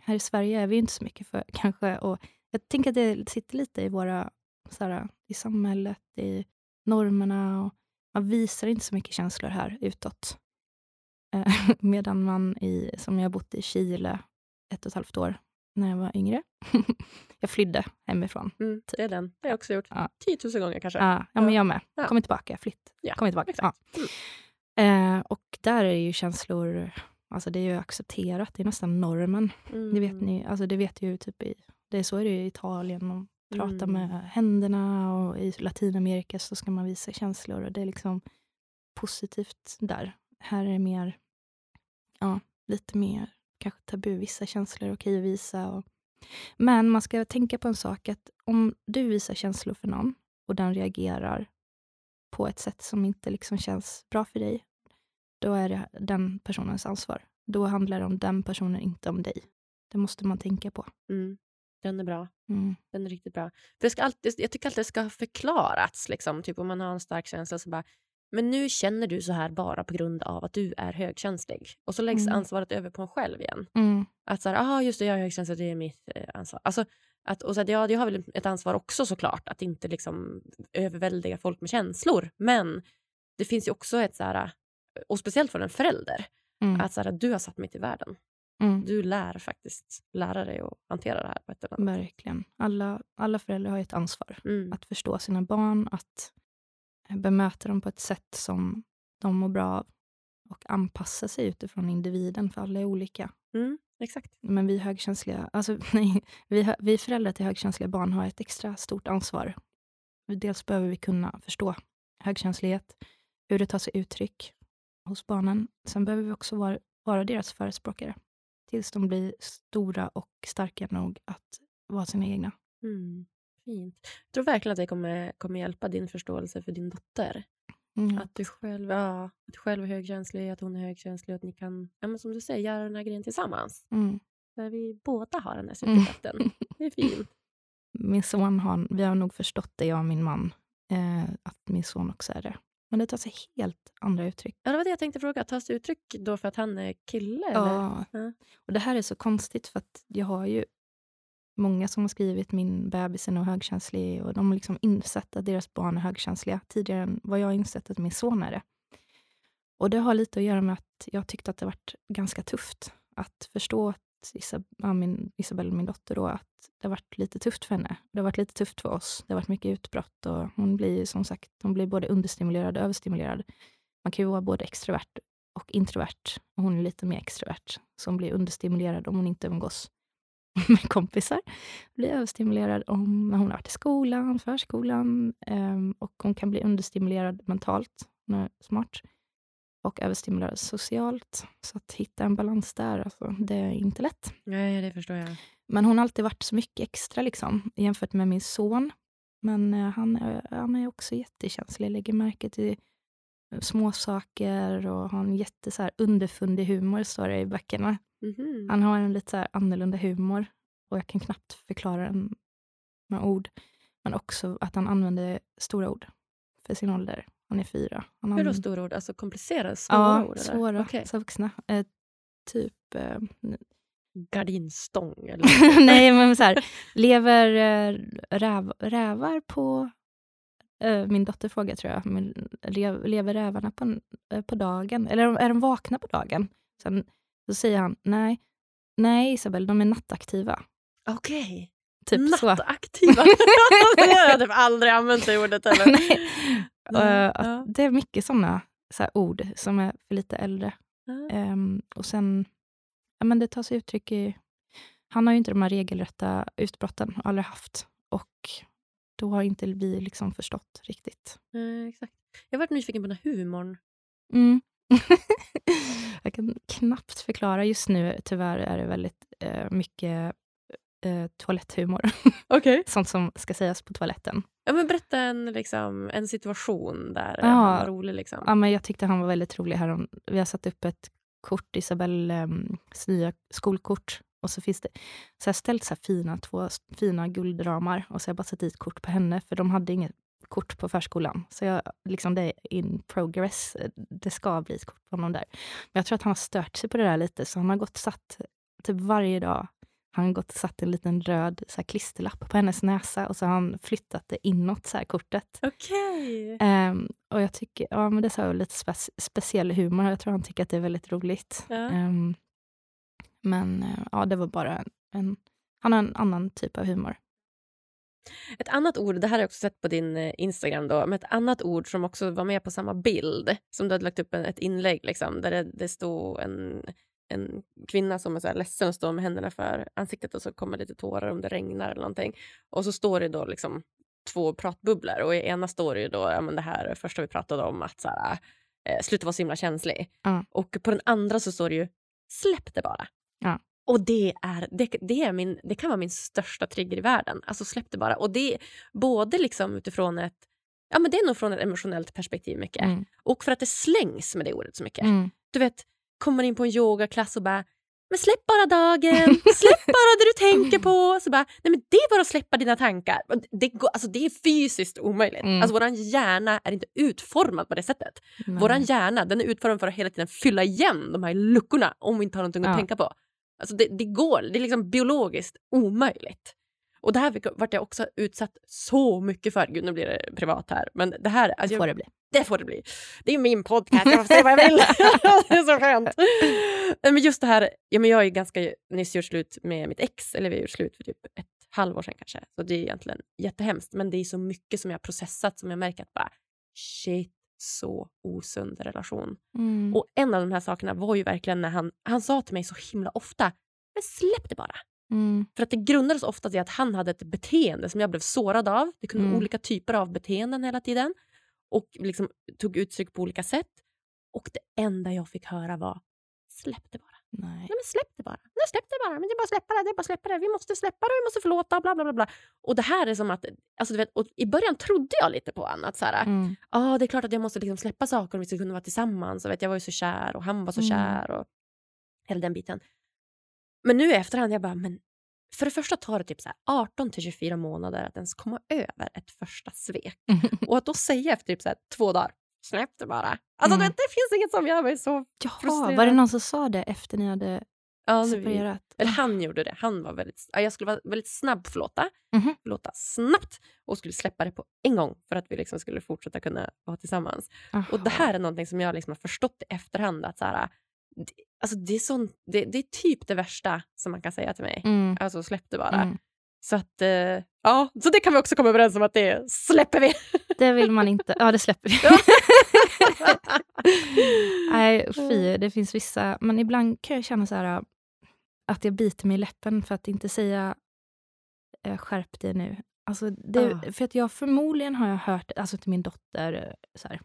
här i Sverige är vi inte så mycket för kanske, och jag tänker att det sitter lite i våra, så här, i samhället, i normerna. Och man visar inte så mycket känslor här utåt. Eh, medan man, i, som jag har bott i Chile ett och ett halvt år när jag var yngre. jag flydde hemifrån. Mm, det är den. Det har jag också gjort. Ja. 10 000 gånger kanske. Ja, ja, men jag med. Ja. Kommer tillbaka, flytt. Ja, Kommer tillbaka. Ja. exakt. Mm. Eh, och där är ju känslor, alltså det är ju accepterat, det är nästan normen. Det vet Mm. ni, alltså det vet ju typ i, det är så är det i Italien, och prata Mm. med händerna och i Latinamerika så ska man visa känslor och det är liksom positivt där. Här är det mer, ja, lite mer kanske tabu, vissa känslor är okej att visa. Och, men man ska tänka på en sak, att om du visar känslor för någon och den reagerar på ett sätt som inte liksom känns bra för dig, då är det den personens ansvar. Då handlar det om den personen, inte om dig. Det måste man tänka på. Mm. Den är bra. Mm. Den är riktigt bra. För det ska alltid, jag tycker alltid det ska ha förklarats. Liksom. Typ om man har en stark känsla så bara, men nu känner du så här bara på grund av att du är högkänslig. Och så läggs Mm. ansvaret över på en själv igen. Mm. Att så här, ah, just det, jag är högkänslig, det är mitt eh, ansvar. Alltså, att, och så att, ja, jag har väl ett ansvar också såklart, att inte liksom överväldiga folk med känslor. Men det finns ju också ett så här, och speciellt för en förälder, Mm. att så här, du har satt mig till världen. Mm. Du lär faktiskt lära dig att hantera det här på ett eller annat. Verkligen. Alla, alla föräldrar har ett ansvar. Mm. Att förstå sina barn, att bemöta dem på ett sätt som de mår bra av och anpassa sig utifrån individen, för alla är olika. Mm, exakt. Men vi högkänsliga, alltså nej, vi, vi föräldrar till högkänsliga barn har ett extra stort ansvar. Dels behöver vi kunna förstå högkänslighet, hur det tar sig uttryck hos barnen. Sen behöver vi också vara, vara deras förespråkare tills de blir stora och starka nog att vara sina egna. Mm. Fint. Jag tror verkligen att det kommer, kommer hjälpa din förståelse för din dotter. Mm. Att du själv, ja, att du själv är högkänslig, att hon är högkänslig och att ni kan, ja, men som du säger, göra den här grejen tillsammans. Mm. Där vi båda har den här Mm. superkraften. Det är fint. Min son har, vi har nog förstått det, jag och min man, eh, att min son också är det. Men det tar sig helt andra uttryck. Ja, det var det jag tänkte fråga. Tas det uttryck då för att han är kille? Eller? Ja. Ja. Och det här är så konstigt för att jag har ju många som har skrivit min bebis är nog högkänslig och de har liksom insett att deras barn är högkänsliga tidigare än vad jag har insett att min son är det. Och det har lite att göra med att jag tyckte att det varit ganska tufft att förstå att Isab ja, min, Isabelle, min dotter, då, att det har varit lite tufft för henne. Det har varit lite tufft för oss. Det har varit mycket utbrott och hon blir som sagt hon blir både understimulerad och överstimulerad. Man kan ju vara både extrovert och introvert. Och hon är lite mer extrovert, så hon blir understimulerad om hon inte umgås med kompisar. Blir överstimulerad om när hon har varit i skolan, förskolan. ehm, och hon kan bli understimulerad mentalt, hon är smart. Och överstimulerad socialt. Så att hitta en balans där, alltså, det är inte lätt. Nej, det förstår jag. Men hon har alltid varit så mycket extra liksom, jämfört med min son. Men eh, han, är, han är också jättekänslig. Lägger märke till små saker och har en jätte så här, underfundig humor, står det i böckerna. Mhm. Han har en lite så här, annorlunda humor och jag kan knappt förklara den med ord. Men också att han använder stora ord för sin ålder. Han är fyra. Han Hur då använder- stora ord? Alltså komplicerade, svåra Ja, ord? eller? svåra. Okej. Så vuxna. Eh, typ... Eh, Gardinstång? Eller? nej, men så här. Lever eh, räv, rävar på... Eh, min dotter frågar, tror jag. Lever rävarna på, eh, på dagen? Eller är de, är de vakna på dagen? Sen, så säger han, nej. Nej, Isabel, de är nattaktiva. Okej. Typ så. Nattaktiva. det har jag typ aldrig använt det ordet heller. Nej. Eh, att ja. Det är mycket såna så ord som är för lite äldre. Ja. Ehm, och sen, ja, men det tar sig uttryck i... Han har ju inte de här regelrätta utbrotten, aldrig haft. Och då har inte vi liksom förstått riktigt. Eh, exakt. Jag har varit nyfiken på den här humorn. Mm. jag kan knappt förklara. Just nu tyvärr är det väldigt eh, mycket eh, toaletthumor. Okej. Sånt som ska sägas på toaletten. Ja, men berätta en, liksom, en situation där Ja. han var rolig. Liksom. Ja, men jag tyckte han var väldigt rolig. Här. Vi har satt upp ett kort, Isabelles nya skolkort. Och så finns det så här ställt så fina, två fina guldramar. Och så har jag bara satt dit kort på henne, för de hade inget kort på förskolan. Så jag, liksom det är in progress. Det ska bli ett kort på honom där. Men jag tror att han har stört sig på det där lite, så han har gått satt, typ varje dag, har han gått och satt en liten röd så här, klisterlapp på hennes näsa och så har han flyttat det inåt, så här, kortet. Okej. Ehm, och jag tycker, ja men det är så lite spec- speciell humor. Jag tror han tycker att det är väldigt roligt. Ja. Ehm, men eh, ja, det var bara en, en... Han har en annan typ av humor. Ett annat ord, det här har jag också sett på din eh, Instagram, då, men ett annat ord som också var med på samma bild, som du hade lagt upp en, ett inlägg liksom, där det, det stod en, en kvinna som är så här ledsen och står med händerna för ansiktet och så kommer lite tårar om det regnar eller någonting. Och så står det då liksom två pratbubblor och i ena står det ju då ja, men det här första vi pratade om att så här, eh, sluta vara så himla känslig. Ja. Och på den andra så står det ju släpp det bara. Och det, är, det, det, är min, det kan vara min största trigger i världen. Alltså släpp det bara. Och det både liksom utifrån ett Ja, men det är nog från ett emotionellt perspektiv mycket. Mm. Och för att det slängs med det ordet så mycket. Mm. Du vet, kommer in på en yogaklass och bara men släpp bara dagen, släpp bara det du tänker på. Så bara, nej men det är bara att släppa dina tankar. Det, går, alltså det är fysiskt omöjligt. Mm. Alltså våran hjärna är inte utformad på det sättet. Nej. Våran hjärna den är utformad för att hela tiden fylla igen de här luckorna om vi inte har någonting att Ja. tänka på. Alltså det, det går, det är liksom biologiskt omöjligt. Och det här vart jag också utsatt så mycket för. Gud, nu blir det privat här. Men det här... Alltså, det får det bli. det får det bli. Det är min podcast, jag får säga vad jag vill. det är så skönt. Men just det här, ja, men jag har ju ganska nyss gjort slut med mitt ex, eller vi har gjort slut för typ ett halvår sedan kanske. Så det är egentligen jättehemskt. Men det är så mycket som jag har processat som jag märker att bara shit, så osund relation. Mm. Och en av de här sakerna var ju verkligen när han, han sa till mig så himla ofta, men släpp det bara. Mm. För att det grundades ofta i att han hade ett beteende som jag blev sårad av. Det kunde Mm. olika typer av beteenden hela tiden. Och liksom tog uttryck på olika sätt. Och det enda jag fick höra var släpp det bara. Nej. Nej men släpp det bara. Nej, släpp det bara. Men det är bara släppa det. Det är bara släppa det. Vi måste släppa det. Vi måste förlåta. Bla bla bla. bla. Och det här är som att... Alltså, du vet, I början trodde jag lite på honom. Att så här, Mm. ah, det är klart att jag måste liksom släppa saker om vi ska kunna vara tillsammans. Och vet, jag var ju så kär och han var så Mm. kär. Och hela den biten. Men nu i efterhand, jag bara, men för det första tar det typ så här 18 till 24 månader att ens komma över ett första svek. Och att då säga efter typ så två dagar, släpp det bara. Alltså Mm. det, det finns inget som gör mig så... Jaha, frustrerad. var det någon som sa det efter ni hade Ja, separerat? eller han gjorde det. Han var väldigt, ja, jag skulle vara väldigt snabb förlåta. Mhm. Förlåta snabbt och skulle släppa det på en gång för att vi liksom skulle fortsätta kunna vara tillsammans. Och det här är någonting som jag liksom har förstått i efterhand. Att så här, det, alltså det, är sån, det, det är typ det värsta som man kan säga till mig. Mm. Alltså släpp det bara. Mm. Så att, eh, ja, så det kan vi också komma överens om att det släpper vi. Det vill man inte. Ja, det släpper vi. Ja. Nej, fy. Det finns vissa... Men ibland kan jag känna så här, att jag biter mig i läppen för att inte säga eh, skärp dig nu. Alltså det, Ja. För att jag förmodligen har jag hört alltså till min dotter eh, så här,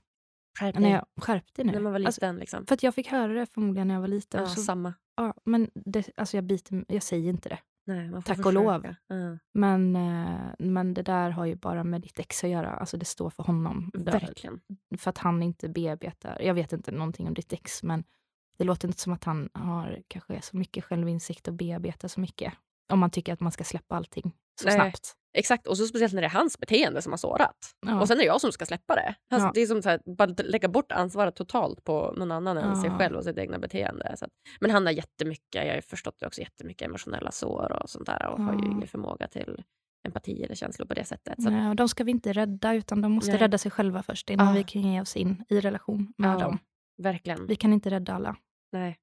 Skärp när dig. jag skärp dig nu. När man var Alltså, liten. liksom. för att jag fick höra det förmodligen när jag var liten. Ja, så, samma. ja, men det, alltså jag, biter, jag säger inte det. Nej, Tack och lov. Mm. Men, eh, men det där har ju bara med ditt ex att göra. Alltså det står för honom. Verkligen. För att han inte bearbetar. Jag vet inte någonting om ditt ex, men det låter inte som att han har kanske så mycket självinsikt och bearbetar så mycket. Om man tycker att man ska släppa allting så Nej. snabbt. Exakt, och så speciellt när det är hans beteende som har sårat. Ja. Och sen är det jag som ska släppa det. Alltså, ja. Det är som att bara lägga bort ansvaret totalt på någon annan än ja. sig själv och sitt egna beteende. Så att, men han har jättemycket, jag har förstått det också, jättemycket emotionella sår och sånt där och har ju ingen förmåga till empati eller känslor på det sättet. Så. Nej, och de ska vi inte rädda, utan de måste Nej. rädda sig själva först innan vi kan ge oss in i relation med dem. Verkligen. Vi kan inte rädda alla. Nej.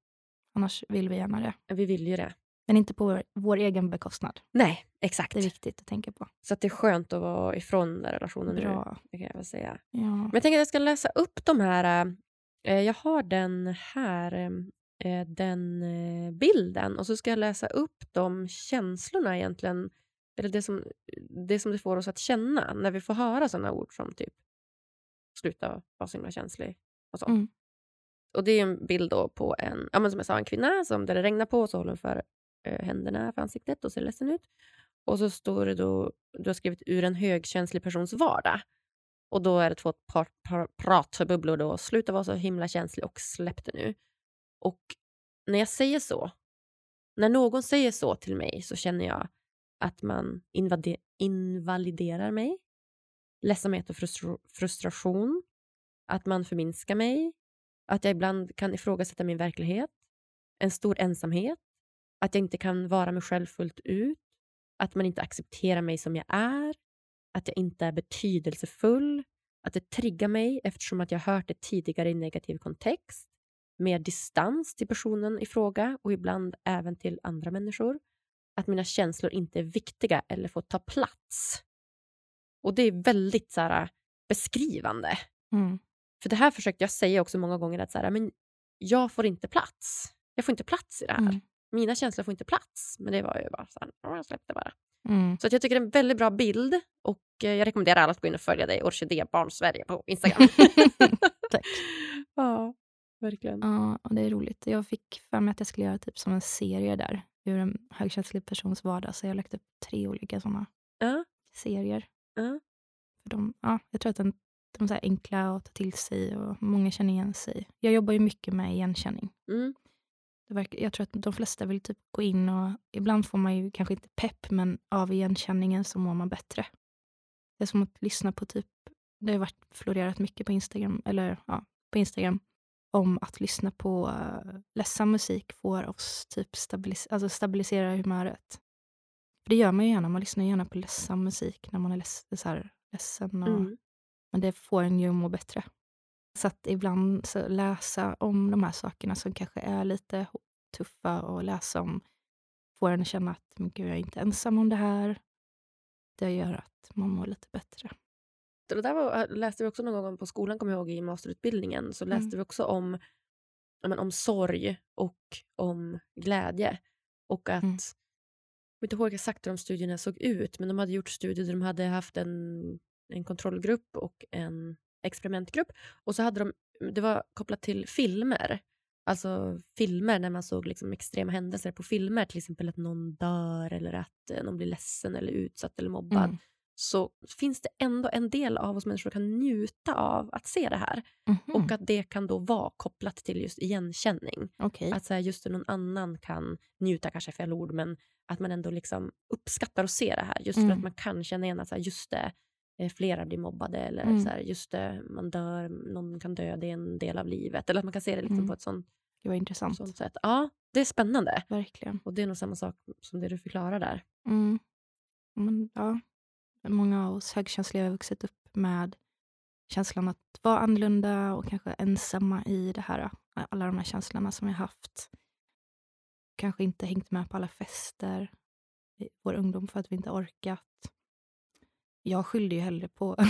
Annars vill vi gärna det. Vi vill ju det. Men inte på vår, vår, egen bekostnad. Nej, exakt. Det är viktigt att tänka på. Så att det är skönt att vara ifrån den relationen Bra. nu. Kan jag väl säga. Ja. Men jag tänker att jag ska läsa upp de här. Eh, jag har den här, eh, den eh, bilden och så ska jag läsa upp de känslorna egentligen. Eller det som, det som det får oss att känna när vi får höra sådana ord som typ sluta vara så himla känslig och sånt. Mm. Och det är en bild på en, ja, men som jag sa, en kvinna som där det regnar på så håller hon för eh, Eh, händerna för ansiktet och ser ledsen ut. Och så står det då, du har skrivit ur en högkänslig persons vardag. Och då är det två par, par, pratbubblor då. Sluta vara så himla känslig och släpp det nu. Och när jag säger så, när någon säger så till mig så känner jag att man invaliderar mig, ledsamhet och frustration, att man förminskar mig, att jag ibland kan ifrågasätta min verklighet, en stor ensamhet, att jag inte kan vara mig själv fullt ut, att man inte accepterar mig som jag är, att jag inte är betydelsefull, att det triggar mig eftersom att jag hört det tidigare i negativ kontext, mer distans till personen i fråga och ibland även till andra människor, att mina känslor inte är viktiga eller får ta plats. Och det är väldigt så här, beskrivande. Mm. För det här försökte jag säga också många gånger att så här, men jag får inte plats. Jag får inte plats i det här. Mm. Mina känslor får inte plats. Men det var ju bara så här, jag släppte bara. Mm. Så att jag tycker det är en väldigt bra bild och eh, jag rekommenderar alla att gå in och följa dig, Orkidébarn Sverige på Instagram. Tack. Ja, verkligen. Ja, och det är roligt. Jag fick för mig att jag skulle göra typ som en serie där, ur en högkänslig persons vardag. Så jag har lagt upp tre olika sådana ja. serier. Ja. För de, ja, jag tror att den de är enkla att ta till sig och många känner igen sig. Jag jobbar ju mycket med igenkänning. Mm. Verkar, jag tror att de flesta vill typ gå in och ibland får man ju kanske inte pepp men av igenkänningen så mår man bättre. Det är som att lyssna på typ, det har varit florerat mycket på Instagram, eller ja, på Instagram om att lyssna på uh, ledsam musik får oss typ stabilis alltså stabilisera humöret. För det gör man ju gärna, man lyssnar gärna på ledsam musik när man är leds så här, ledsen och mm. Men det får en ju att må bättre. Så att ibland så läsa om de här sakerna som kanske är lite tuffa och läsa om får en att känna att men gud, jag är inte ensam om det här. Det gör att man mår lite bättre. Det där var, läste vi också någon gång på skolan, kommer jag ihåg, i masterutbildningen. Så läste mm. vi också om, men, om sorg och om glädje. Och att, mm. jag vet inte ihåg exakt hur de studierna såg ut, men de hade gjort studier där de hade haft en en kontrollgrupp och en experimentgrupp. Och så hade de, det var kopplat till filmer. Alltså filmer när man såg liksom extrema händelser på filmer, till exempel att någon dör eller att eh, någon blir ledsen eller utsatt eller mobbad. Mm. Så finns det ändå en del av oss människor som kan njuta av att se det här. Mm -hmm. Och att det kan då vara kopplat till just igenkänning. Okay. Att så här, just någon annan kan njuta, kanske är fel ord, men att man ändå liksom uppskattar att se det här. Just mm. för att man kan känna igen att så här, just det, flera blir mobbade eller mm. så här, just det, man dör, någon kan dö, det är en del av livet. Eller att man kan se det liksom mm. på ett sånt, det var intressant. sånt sätt. Ja, det är spännande. Verkligen. Och det är nog samma sak som det du förklarar där. Mm. Men, ja. Många av oss högkänsliga har vuxit upp med känslan att vara annorlunda och kanske ensamma i det här, alla de här känslorna som vi har haft. Kanske inte hängt med på alla fester i vår ungdom för att vi inte orkat jag skyllde ju hellre på...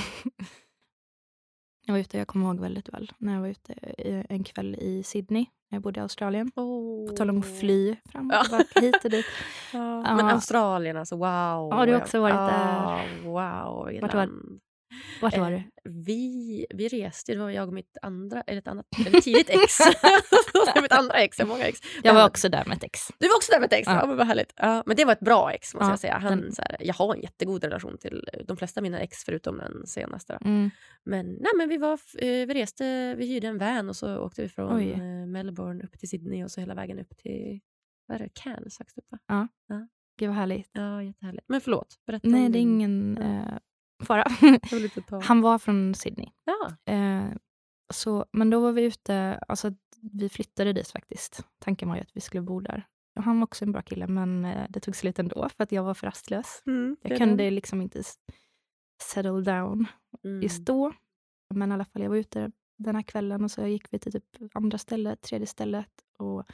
jag var ute, jag kommer ihåg väldigt väl, när jag var ute en kväll i Sydney, när jag bodde i Australien. Oh. På tal om att fly fram och tillbaka hit och dit. ja. Men Australien alltså, wow. Ja, du har också varit där. Oh, wow, Vart var, Vart var Eh, du? Vi, vi reste, det var jag och mitt andra, eller ett annat, eller tidigt ex. mitt andra ex, jag har många ex. Jag var också där med ett ex. Du var också där med ett ex? Ja. Ja. men vad härligt. Ja, men det var ett bra ex måste Ja, jag säga. Han, den- så här, jag har en jättegod relation till de flesta av mina ex förutom den senaste. Mm. Men, nej, men vi, var, eh, vi reste, vi hyrde en van och så åkte vi från Oj. eh, Melbourne upp till Sydney och så hela vägen upp till vad är det, Cairns högst upp va? Gud vad härligt. Ja, jättehärligt. Men förlåt, berätta Nej, om det är ingen eh, fara. Han var från Sydney. Ja. Eh, så, men då var vi ute, alltså vi flyttade dit faktiskt. Tanken var ju att vi skulle bo där. Och han var också en bra kille, men eh, det tog slut ändå för att jag var för rastlös. Mm, Jag kunde liksom inte settle down Mm. just då. Men i alla fall, jag var ute den här kvällen och så gick vi till typ andra stället, tredje stället. Och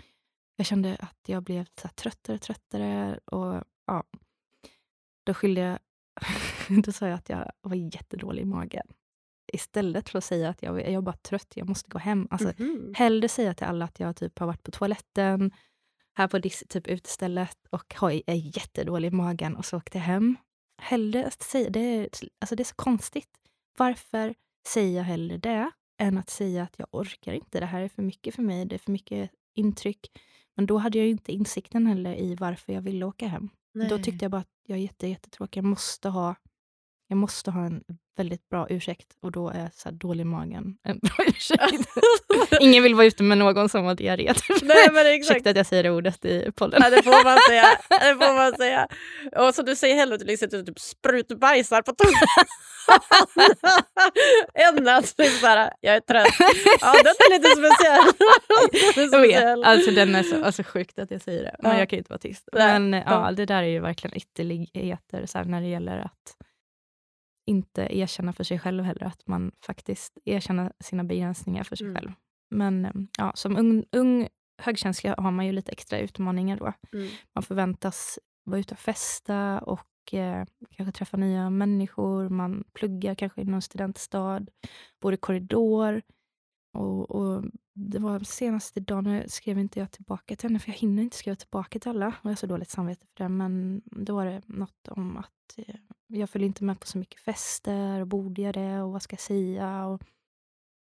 jag kände att jag blev så tröttare och tröttare. Och ja, då skyllde jag... då sa jag att jag var jättedålig i magen. Istället för att säga att jag, jag är bara trött, jag måste gå hem. Alltså, Mhm. Hellre säga till alla att jag typ har varit på toaletten, här på dis, typ utestället och har, är jättedålig i magen och så åkte jag hem. Hellre att säga, det är, alltså det är så konstigt. Varför säger jag hellre det än att säga att jag orkar inte, det här är för mycket för mig, det är för mycket intryck. Men då hade jag ju inte insikten heller i varför jag ville åka hem. Då Nej. tyckte jag bara att jag är jätte, jättetråkig, jag måste ha jag måste ha en väldigt bra ursäkt och då är så här dålig i magen en bra ursäkt. Ingen vill vara ute med någon som har diarré. Nej, men exakt. Ursäkta att jag säger det ordet i podden. Ja, det får man säga. Det får man säga. Och så du säger att du liksom typ sprutbajsar på toan. Än att typ såhär, jag är trött. Ja, den är lite speciell. Är Jag vet, speciell. alltså den är så alltså, sjukt att jag säger det. Men Ja. jag kan ju inte vara tyst. Nej, Men ja. ja, det där är ju verkligen ytterligheter så här, när det gäller att inte erkänna för sig själv heller. Att man faktiskt erkänner sina begränsningar för sig Mm. själv. Men eh, ja, som ung, ung högkänslig har man ju lite extra utmaningar då. Mm. Man förväntas vara ute och festa och eh, kanske träffa nya människor. Man pluggar kanske i någon studentstad, bor i korridor. Och, och det var senaste dagen, nu skrev inte jag tillbaka till henne, för jag hinner inte skriva tillbaka till alla. Och jag har så dåligt samvete för det. Men då var det något om att eh, jag följer inte med på så mycket fester. Och borde jag det? Och vad ska jag säga? Och,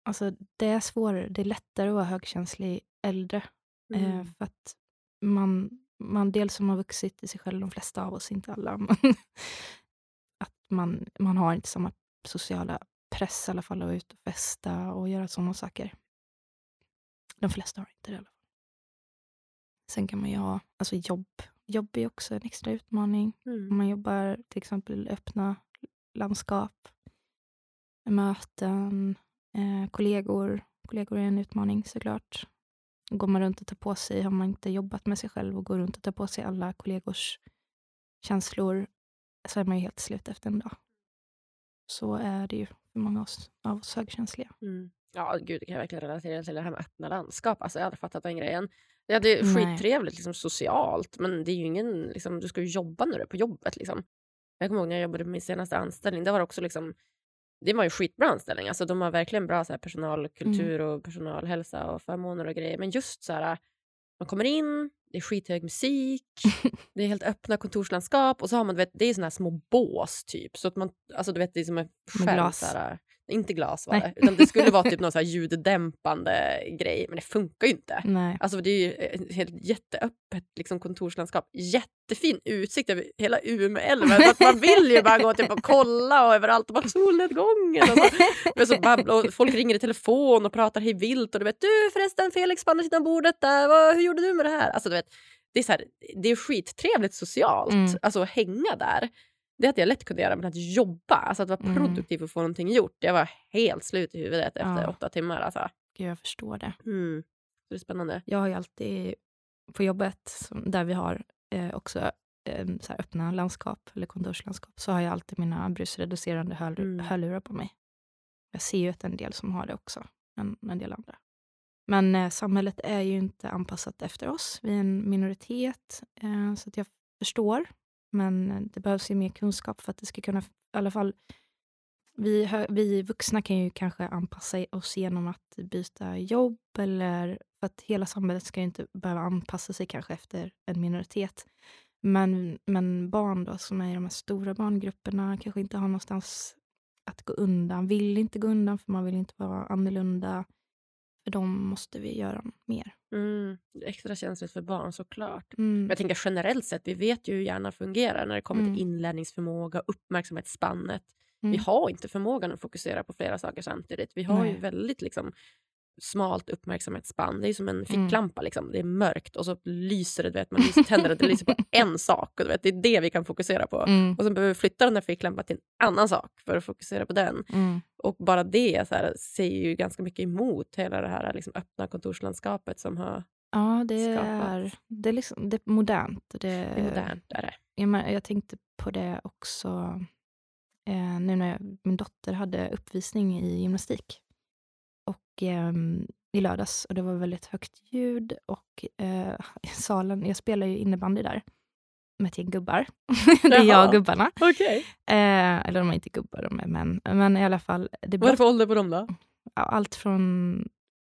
alltså, det är svårare, det är lättare att vara högkänslig äldre. Eh, Mm. för att man, man dels som har vuxit i sig själv, de flesta av oss, inte alla, men att man, man har inte samma sociala press i alla fall att vara ute och festa och göra sådana saker. De flesta har inte det i alla fall. Sen kan man ju ha alltså jobb. Jobb är också en extra utmaning. Om Mm. man jobbar till exempel i öppna landskap, möten, eh, kollegor. Kollegor är en utmaning såklart. Går man runt och tar på sig, har man inte jobbat med sig själv och går runt och tar på sig alla kollegors känslor så är man ju helt slut efter en dag. Så är det ju många av oss, högkänsliga. Mm. Ja, gud, det kan jag verkligen relatera till det här med öppna landskap. Alltså, jag hade fattat den grejen. Ja, det är skittrevligt liksom, socialt, men det är ju ingen, liksom, du ska ju jobba när du är på jobbet. Liksom. Jag kommer ihåg när jag jobbade med min senaste anställning, det var också liksom, det var ju skitbra anställning. Alltså, de har verkligen bra så här, personalkultur och personalhälsa och förmåner och grejer. Men just så här, man kommer in, det är skithög musik, det är helt öppna kontorslandskap och så har man, vet, det är såna här små bås typ. Så att man, alltså du vet, det är som en skärm. Inte glas var Nej. det, utan det skulle vara typ någon så här ljuddämpande grej, men det funkar ju inte. Nej. Alltså det är ju ett helt jätteöppet liksom, kontorslandskap. Jättefin utsikt över hela Umeälven. Man vill ju bara gå typ och kolla och överallt och bara solnedgången. Och, så. Men så babbla, och folk ringer i telefon och pratar hej vilt och du vet du förresten Felix på andra sidan bordet där, vad, hur gjorde du med det här? Alltså du vet, det är, så här, det är skittrevligt socialt, Mm. alltså att hänga där. Det hade jag lätt kunnat göra, men att jobba, alltså att vara Mm. produktiv och få någonting gjort. Jag var helt slut i huvudet efter Ja. åtta timmar. Alltså. Gud, jag förstår det. Mm. Det är spännande. Jag har ju alltid på jobbet, där vi har eh, också eh, så öppna landskap eller kontorslandskap, så har jag alltid mina brusreducerande hör, Mm. hörlurar på mig. Jag ser ju att en del som har det också, en, en del andra. Men eh, samhället är ju inte anpassat efter oss. Vi är en minoritet, eh, så att jag förstår. Men eh, det behövs ju mer kunskap för att det ska kunna, i alla fall vi, vi vuxna kan ju kanske anpassa oss genom att byta jobb eller för att hela samhället ska ju inte behöva anpassa sig kanske efter en minoritet. Men, men barn då som är i de här stora barngrupperna kanske inte har någonstans att gå undan. Vill inte gå undan för man vill inte vara annorlunda. För dem måste vi göra mer. Mm. Extra känsligt för barn såklart. Mm. Men jag tänker generellt sett, vi vet ju hur hjärnan fungerar när det kommer Mm. till inlärningsförmåga, uppmärksamhetsspannet. Vi Mm. har inte förmågan att fokusera på flera saker samtidigt. Vi har ju Nej. väldigt liksom, smalt uppmärksamhetsspann. Det är som en Mm. ficklampa. Liksom. Det är mörkt och så lyser det, du vet, man lyser tänderna, det lyser på en sak. Och du vet, det är det vi kan fokusera på. Mm. Och sen behöver vi flytta den där ficklampan till en annan sak för att fokusera på den. Mm. Och bara det så här, säger ju ganska mycket emot hela det här liksom, öppna kontorslandskapet som har Ja, det skapats. är, det, är liksom, det är modernt. Det, Det är modernt. Är det. Jag, jag tänkte på det också eh, nu när jag, min dotter hade uppvisning i gymnastik. Och ehm, i lördags och det var väldigt högt ljud och eh, salen, jag spelar ju innebandy där med ett gäng gubbar. det är jag och gubbarna. Okej. Eh, eller de är inte gubbar, de är män. Men i alla fall, det Vad är det för ålder på dem då? allt från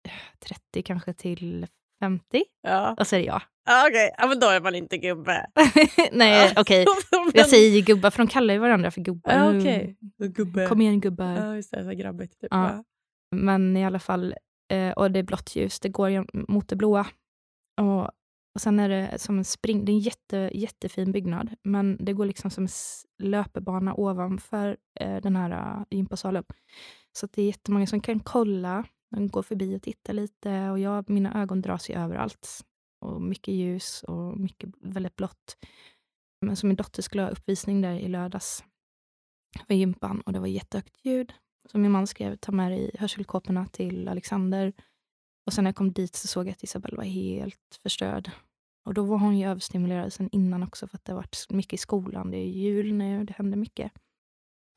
eh, 30 kanske till 50. Ja. Och så är det jag. Okej, ja, men då är man inte gubbe. Nej, okej. Men- Jag säger gubbar, för de kallar ju varandra för gubbar. Ja. Gubbe. Kom igen gubbar. Ja, just det. Så grabbigt. Typ. Ja. Men i alla fall, eh, och det är blått ljus, det går mot det blåa. Och, och sen är det som en spring, det är en jätte, jättefin byggnad, men det går liksom som en löpbana löpebana ovanför eh, den här uh, gympasalen. Så att det är jättemånga som kan kolla, de går förbi och tittar lite och jag, mina ögon dras ju överallt. Och mycket ljus och mycket väldigt blått. Men som min dotter skulle ha uppvisning där i lördags för gympan och det var jättehögt ljud. Så min man skrev ta med dig hörselkåporna till Alexander. Och sen när jag kom dit så såg jag att Isabelle var helt förstörd. Och då var hon ju överstimulerad sen innan också för att det har varit mycket i skolan. Det är jul nu, det händer mycket.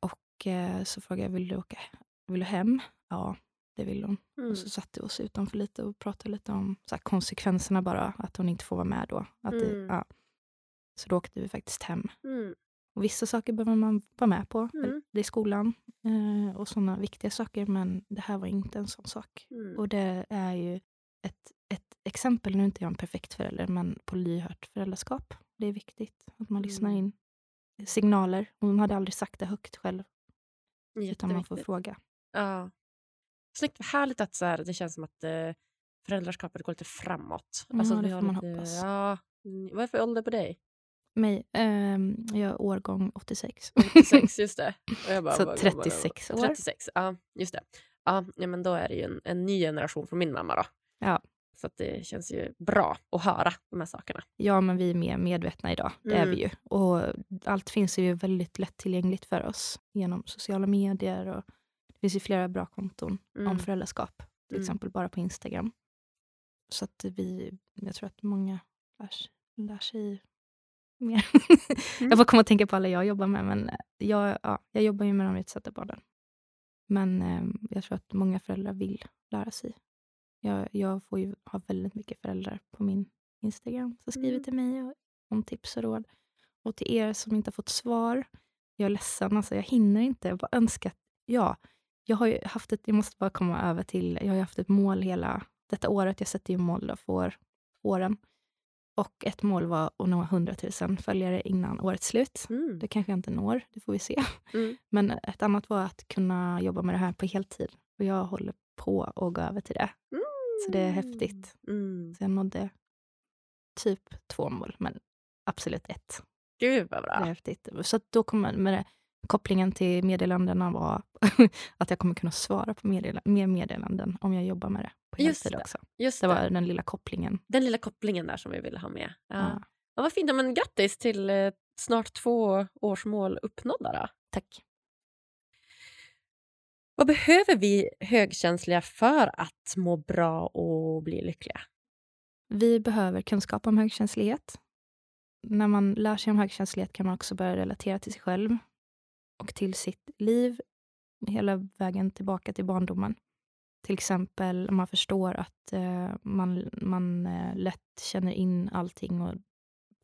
Och eh, så frågade jag, vill du åka vill du hem? Ja, det vill hon. Mm. Och så satte vi oss utanför lite och pratade lite om så här, konsekvenserna bara, att hon inte får vara med då. Att det, Mm. ja. Så då åkte vi faktiskt hem. Mm. Och vissa saker behöver man vara med på. Mm. Det är skolan eh, och sådana viktiga saker, men det här var inte en sån sak. Mm. Och det är ju ett, ett exempel, nu är inte jag en perfekt förälder, men på lyhört föräldraskap. Det är viktigt att man lyssnar Mm. in signaler. Hon hade aldrig sagt det högt själv, utan man får fråga. Ja. Snyggt. Härligt att så här, det känns som att eh, föräldraskapet går lite framåt. Ja, Alltså, det vi får man lite, hoppas. Ja, vad är det för ålder på dig? Mig, ehm, jag är årgång 86. 86, just det. Bara, Så vad- 36 år. 36, ja just det. Ja, men då är det ju en, en ny generation från min mamma då. Ja. Så det känns ju bra att höra de här sakerna. Ja, men vi är mer medvetna idag. Det är Mm. vi ju. Och allt finns ju väldigt lättillgängligt för oss genom sociala medier. Och det finns ju flera bra konton Mm. om föräldraskap. Till Mm. exempel bara på Instagram. Så att vi, jag tror att många lär, lär sig mer. Mm. jag får komma att tänka på alla jag jobbar med. Men jag, ja, jag jobbar ju med de utsatta barnen. Men eh, jag tror att många föräldrar vill lära sig. Jag, jag får ju ha väldigt mycket föräldrar på min Instagram som skriver Mm. till mig och, om tips och råd. Och till er som inte har fått svar, jag är ledsen, alltså jag hinner inte. Jag bara önskar att, ja, jag har haft ett, jag måste bara komma över till, jag har haft ett mål hela detta året. Jag sätter ju mål då för år- åren. Och ett mål var att nå 100 000 följare innan årets slut. Mm. Det kanske jag inte når, det får vi se. Mm. Men ett annat var att kunna jobba med det här på heltid. Och jag håller på att gå över till det. Så det är häftigt. Mm. Så jag nådde typ två mål, men absolut ett. Gud vad Det är bra. häftigt. Så då kommer med det, kopplingen till meddelandena var att jag kommer kunna svara på meddela, mer meddelanden om jag jobbar med det på heltid det. också. Just Det det. var den lilla kopplingen. Den lilla kopplingen där som vi ville ha med. Ja. Ja. Ja, vad fint. Men grattis till eh, snart två årsmål uppnådda. Då. Tack. Vad behöver vi högkänsliga för att må bra och bli lyckliga? Vi behöver kunskap om högkänslighet. När man lär sig om högkänslighet kan man också börja relatera till sig själv och till sitt liv hela vägen tillbaka till barndomen. Till exempel om man förstår att eh, man, man eh, lätt känner in allting och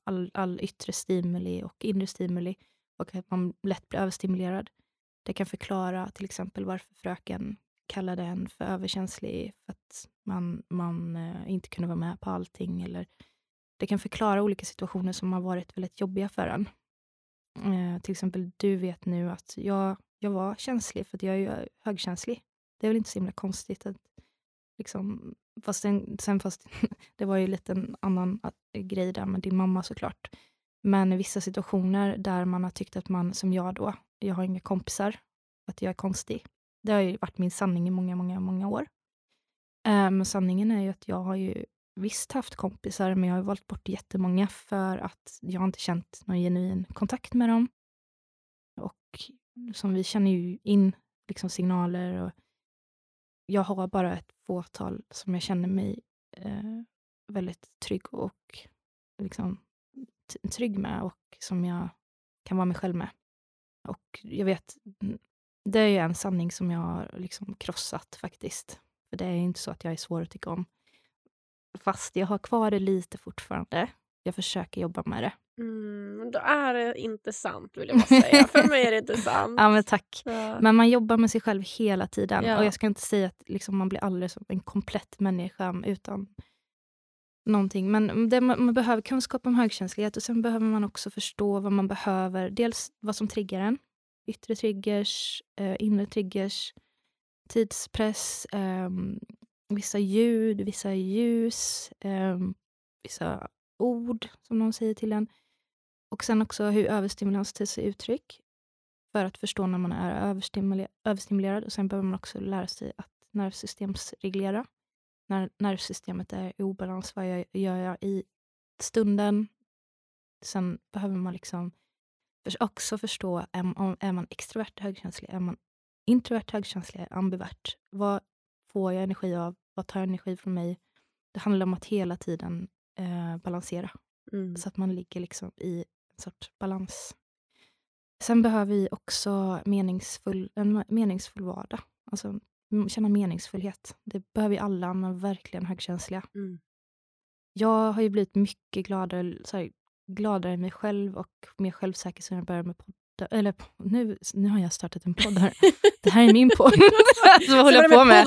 all, all yttre stimuli och inre stimuli och att man lätt blir överstimulerad. Det kan förklara till exempel varför fröken kallade en för överkänslig för att man, man eh, inte kunde vara med på allting. Eller det kan förklara olika situationer som har varit väldigt jobbiga för en. Eh, till exempel, du vet nu att jag, jag var känslig, för jag är ju eh, högkänslig. Det är väl inte så himla konstigt. att liksom, fast sen, sen fast Det var ju lite en annan eh, grej där med din mamma såklart. Men i vissa situationer där man har tyckt att man, som jag då, jag har inga kompisar, att jag är konstig. Det har ju varit min sanning i många, många, många år. Eh, men um, sanningen är ju att jag har ju visst haft kompisar, men jag har valt bort jättemånga för att jag har inte känt någon genuin kontakt med dem. Och som vi känner ju in liksom signaler och jag har bara ett fåtal som jag känner mig eh, väldigt trygg och liksom trygg med och som jag kan vara mig själv med. Och jag vet, det är ju en sanning som jag har liksom krossat faktiskt. För det är inte så att jag är svår att tycka om. Fast jag har kvar det lite fortfarande. Jag försöker jobba med det. Mm, då är det inte sant vill jag bara säga. För mig är det inte sant. ja, men tack. Ja. Men man jobbar med sig själv hela tiden. Ja. Och jag ska inte säga att liksom, man blir alldeles som en komplett människa utan någonting. Men det, man, man, behöver kunskap om högkänslighet och sen behöver man också förstå vad man behöver. Dels vad som triggar en. Yttre triggers, eh, inre triggers, tidspress, eh, vissa ljud, vissa ljus, eh, vissa ord som någon säger till en. Och sen också hur överstimulans tar sig uttryck. För att förstå när man är överstimuler överstimulerad. Och sen behöver man också lära sig att nervsystemsreglera. När nervsystemet är i obalans, vad jag, gör jag i stunden? Sen behöver man liksom också förstå, är, är man extrovert högkänslig? Är man introvert högkänslig? Ambivert? Vad får jag energi av? Vad tar energi från mig? Det handlar om att hela tiden eh, balansera. Mm. Så att man ligger liksom i en sorts balans. Sen behöver vi också meningsfull, en meningsfull vardag. Alltså känna meningsfullhet. Det behöver vi alla, men verkligen högkänsliga. Mm. Jag har ju blivit mycket gladare, så här, gladare i mig själv och mer självsäker sen jag började med poddar. Eller nu, nu har jag startat en podd här. Det här är min podd. så vad håller jag på med?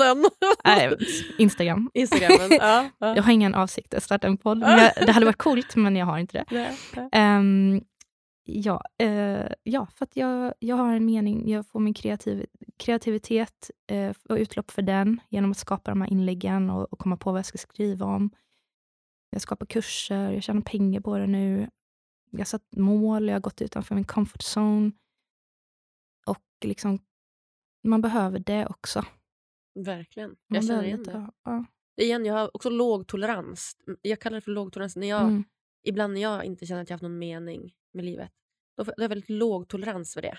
Nej, Instagram. Instagram ja, ja. Jag har ingen avsikt att starta en podd. Jag, det hade varit coolt, men jag har inte det. Um, ja, uh, ja, för att jag, jag har en mening. Jag får min kreativ, kreativitet uh, och utlopp för den genom att skapa de här inläggen och, och komma på vad jag ska skriva om. Jag skapar kurser, jag tjänar pengar på det nu. Jag har satt mål, jag har gått utanför min comfort zone. Och liksom, man behöver det också. Verkligen. Jag man känner igen det. Ja. Igen, jag har också låg tolerans. Jag kallar det för låg tolerans. När jag, mm. Ibland när jag inte känner att jag har haft någon mening med livet, då, då har jag väldigt låg tolerans för det.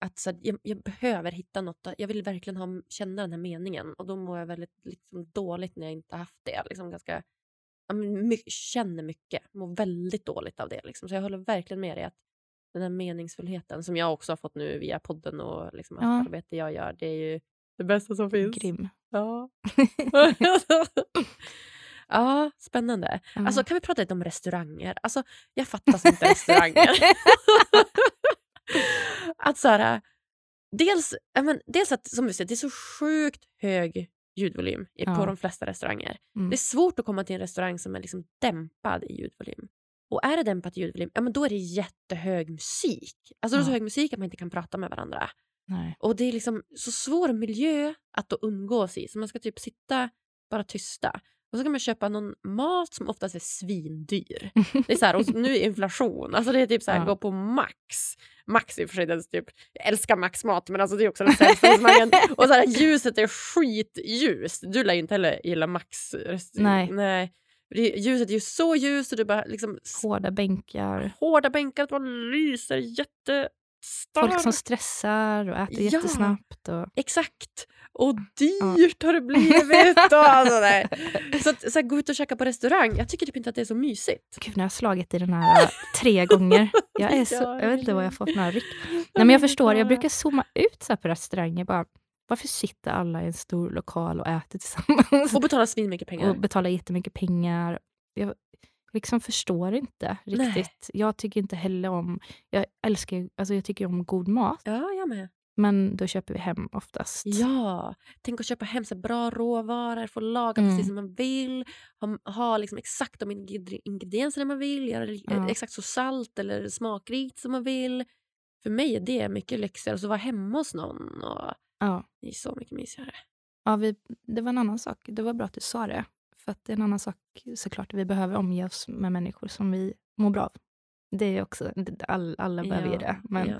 Att så, jag, jag, behöver hitta något. Jag vill verkligen ha, känna den här meningen. Och då mår jag väldigt liksom, dåligt när jag inte haft det. Liksom ganska mycket, känner mycket, mår väldigt dåligt av det. Liksom. Så jag håller verkligen med dig att den här meningsfullheten som jag också har fått nu via podden och liksom ja. allt arbete jag gör, det är ju det bästa som finns. Grym. Ja. ja, spännande. Mm. Alltså, kan vi prata lite om restauranger? Alltså, jag fattar inte restauranger. att så här, dels, men, dels att som vi säger, det är så sjukt hög ljudvolym ja. på de flesta restauranger. Mm. Det är svårt att komma till en restaurang som är liksom dämpad i ljudvolym. Och är det dämpat ljudvolym, ja men då är det jättehög musik. Alltså då är så hög musik att man inte kan prata med varandra. Nej. Och det är liksom så svår miljö att då umgås i. Så man ska typ sitta bara tysta. Och så kan man köpa någon mat som oftast är svindyr. Det är så här, och nu är inflation, alltså det är typ så här, ja. gå på Max. Max i och för sig, den typ, jag älskar Max-mat men alltså det är också den sämsta Och så här, ljuset är skitljust. Du lär ju inte heller gilla Max. Nej. Nej. Ljuset är ju så ljust och du bara liksom... Hårda bänkar. Hårda bänkar, att man lyser jätte Folk som stressar och äter ja, jättesnabbt. Och... Exakt! Och dyrt ja. har det blivit. Och alltså, nej. Så, att, så att gå ut och käka på restaurang, jag tycker typ inte att det är så mysigt. Gud, nu har jag slagit i den här äh, tre gånger. Jag, är så, jag vet inte vad jag får för några ryck. Nej, men jag förstår, jag brukar zooma ut så på restauranger. Bara, varför sitter alla i en stor lokal och äter tillsammans? Och betalar svinmycket pengar. Och betalar jättemycket pengar. Jag, liksom förstår inte riktigt. Nej. Jag tycker inte heller om... Jag älskar alltså jag tycker om god mat. Ja, jag med. Men då köper vi hem oftast. Ja, tänk att köpa hem så bra råvaror, få laga mm. precis som man vill, ha, ha liksom exakt de ingredienserna man vill, göra ja. exakt så salt eller smakrikt som man vill. För mig är det mycket lyxigare. Och så vara hemma hos någon. Och Ja. Det är så mycket mysigare. Ja, vi, det var en annan sak. Det var bra att du sa det. För att det är en annan sak såklart. Vi behöver omge oss med människor som vi mår bra av. Det är också, all, alla behöver ju det. Men ja.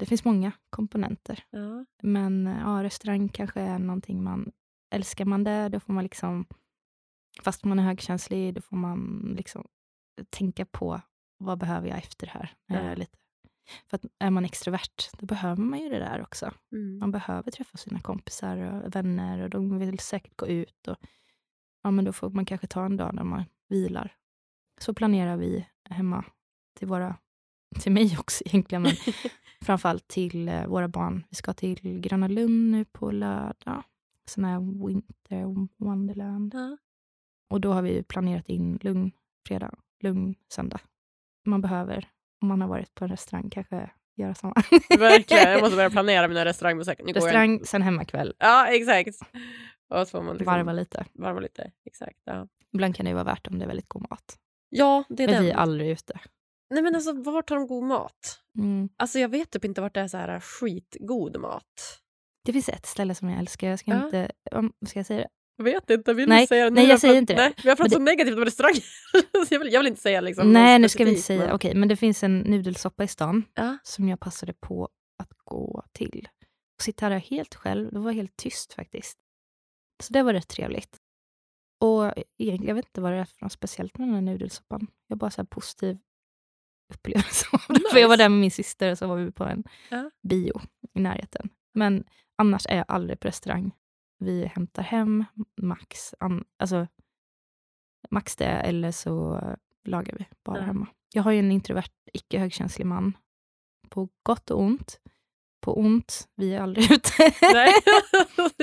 Det finns många komponenter. Ja. Men ja, restaurang kanske är någonting man... Älskar man det, då får man liksom... Fast man är högkänslig, då får man liksom tänka på vad behöver jag efter det här. Ja. Eh, lite. För att är man extrovert, då behöver man ju det där också. Mm. Man behöver träffa sina kompisar och vänner och de vill säkert gå ut. Och, ja, men då får man kanske ta en dag när man vilar. Så planerar vi hemma till våra, till mig också egentligen, men framförallt till eh, våra barn. Vi ska till Gröna Lund nu på lördag. Sån här Winter Wonderland. Ja. Och då har vi planerat in lugn fredag, lugn söndag. Man behöver, om man har varit på en restaurang, kanske göra samma. Verkligen. Jag måste börja planera mina restaurangbesök. Nu går jag- Restaurang, sen hemmakväll. Ja, exakt. Och så får man liksom Varva lite. varva lite. Exakt. Ja, Ibland kan det vara värt om det är väldigt god mat. ja det är Men den. vi är aldrig ute. Nej men alltså vart har de god mat? Mm. Alltså jag vet typ inte vart det är så här skitgod mat. Det finns ett ställe som jag älskar. Jag ska Ja. inte... Om, ska jag säga det? Jag vet inte, vill Nej, du säga det? Nu nej, jag säger pratat- inte det. Nej, vi har pratat Men så negativt om restauranger. jag, vill, jag vill inte säga liksom Nej, nu ska vi inte säga. men- Okej, men det finns en nudelsoppa i stan Ja. som jag passade på att gå till. Och sitta där helt själv. Det var helt tyst faktiskt. Så det var rätt trevligt. Och egentligen, jag vet inte vad det är för något speciellt med den här nudelsoppan. Jag har bara så här positiv upplevelse av det. För jag var Nice. där med min syster och så var vi på en Ja. bio i närheten. Men annars är jag aldrig på restaurang. Vi hämtar hem max, an, alltså, max det eller så lagar vi bara Ja. hemma. Jag har ju en introvert, icke högkänslig man. På gott och ont. På ont, vi är aldrig ute.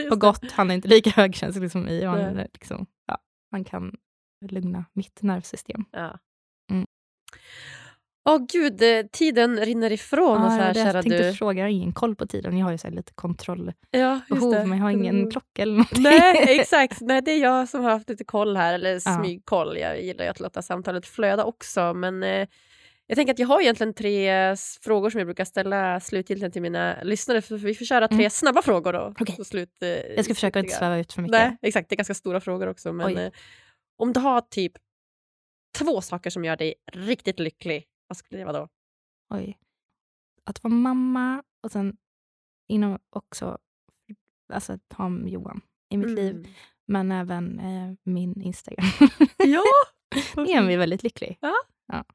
På gott, han är inte lika högkänslig som mig. Han, liksom, ja, han kan lugna mitt nervsystem. Ja. Åh gud, eh, tiden rinner ifrån oss Ja, här det kära jag tänkte du. fråga, jag har ingen koll på tiden. Jag har ju så lite kontrollbehov, Ja, men jag har ingen Mm. klocka eller någonting. Nej, exakt. Nej, det är jag som har haft lite koll här, eller Ja. smygkoll. Jag gillar ju att låta samtalet flöda också, men eh, jag tänker att jag har egentligen tre frågor som jag brukar ställa slutgiltigt till mina lyssnare, för vi får köra tre Mm. snabba frågor då. På Slut, eh, Jag ska försöka inte sväva ut för mycket. Nej, exakt. Det är ganska stora frågor också. Men eh, om du har typ två saker som gör dig riktigt lycklig, vad skulle det vara då? Oj. Att vara mamma och sen inom också alltså, ha Johan i mitt liv, Mm. men även eh, min Instagram. Ja, Det gör mig väldigt lycklig.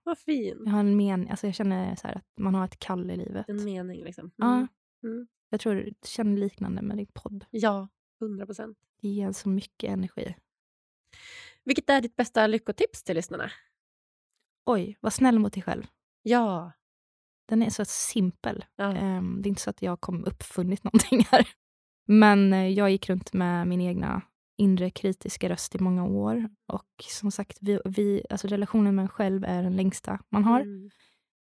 vad fin. Jag har en men, alltså jag känner så att man har ett kall i livet. En mening liksom. Ja. Mm. Mm. Jag tror du känner liknande med din podd. Ja, hundra procent. Det ger så mycket energi. Vilket är ditt bästa lyckotips till lyssnarna? Oj, var snäll mot dig själv. Ja. Den är så simpel. ja. Ehm, det är inte så att jag kom uppfunnit någonting här. Men eh, jag gick runt med min egna inre kritiska röst i många år. Och som sagt, vi, vi, alltså relationen med en själv är den längsta man har. Mm.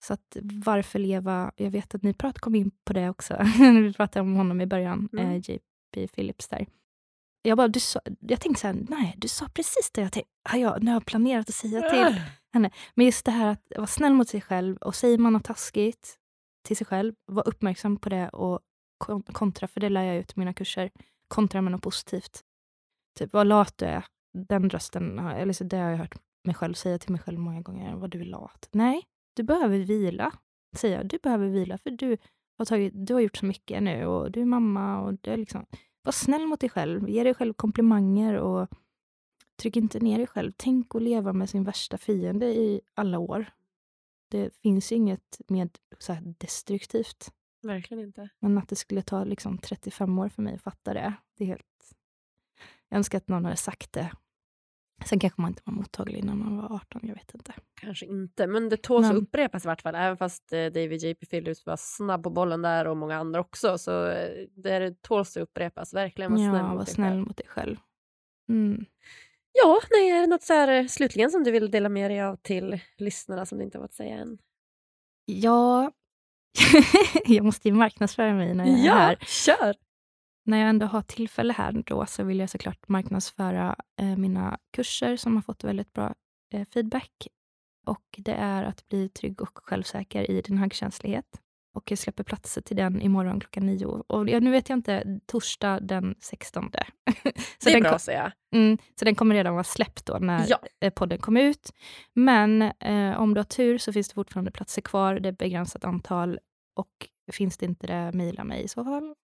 Så att varför leva... Jag vet att ni prat, kom in på det också. vi pratade om honom i början, Mm. eh, JP Phillips där. Jag, bara, du sa, jag tänkte så här, nej, du sa precis det jag tänkte. Jag, nu har jag planerat att säga till. Men just det här att vara snäll mot sig själv och säger man något taskigt till sig själv, var uppmärksam på det och kontra, för det lär jag ut i mina kurser, kontra med något positivt. Typ vad lat du är, den rösten, har- eller så det har jag hört mig själv säga till mig själv många gånger, vad du är lat. Nej, du behöver vila, säger jag. Du behöver vila för du har, tagit, du har gjort så mycket nu och du är mamma och du är liksom, var snäll mot dig själv, ge dig själv komplimanger och Tryck inte ner dig själv. Tänk att leva med sin värsta fiende i alla år. Det finns ju inget mer så destruktivt. Verkligen inte. Men att det skulle ta liksom 35 år för mig att fatta det. det är helt... Jag önskar att någon hade sagt det. Sen kanske man inte var mottaglig när man var 18, jag vet inte. Kanske inte, men det tåls att upprepas i vart fall. Även fast eh, David J.P. Phillips var snabb på bollen där och många andra också. Så eh, det tåls att upprepas. Verkligen var snäll ja, mot var dig snäll själv. mot dig själv. Mm. Ja, nej, är det något så här, eh, slutligen som du vill dela med dig av till lyssnarna som du inte har fått säga än? Ja, jag måste ju marknadsföra mig när jag är här. kör! när jag ändå har tillfälle här då så vill jag såklart marknadsföra eh, mina kurser som har fått väldigt bra eh, feedback. Och det är att bli trygg och självsäker i din högkänslighet. Och jag släpper platser till den imorgon klockan nio. Och nu vet jag inte, torsdag den 16. så det är bra att säga. Mm, så den kommer redan vara släppt då när ja. Eh, podden kommer ut. Men eh, om du har tur så finns det fortfarande platser kvar. Det är begränsat antal. Och finns det inte det, mejla mig i så fall.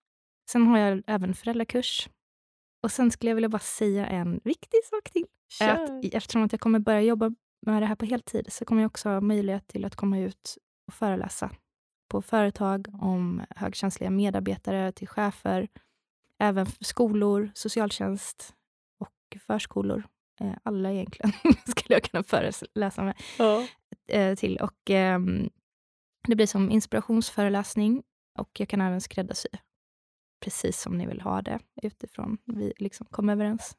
Sen har jag även föräldrakurs. Och sen skulle jag vilja bara säga en viktig sak till. Att, eftersom att jag kommer börja jobba med det här på heltid så kommer jag också ha möjlighet till att komma ut och föreläsa på företag om högkänsliga medarbetare till chefer, även skolor, socialtjänst och förskolor. Eh, alla egentligen skulle jag kunna föreläsa med ja. Eh, till. Och, eh, det blir som inspirationsföreläsning och jag kan även skräddarsy precis som ni vill ha det utifrån vi liksom kom överens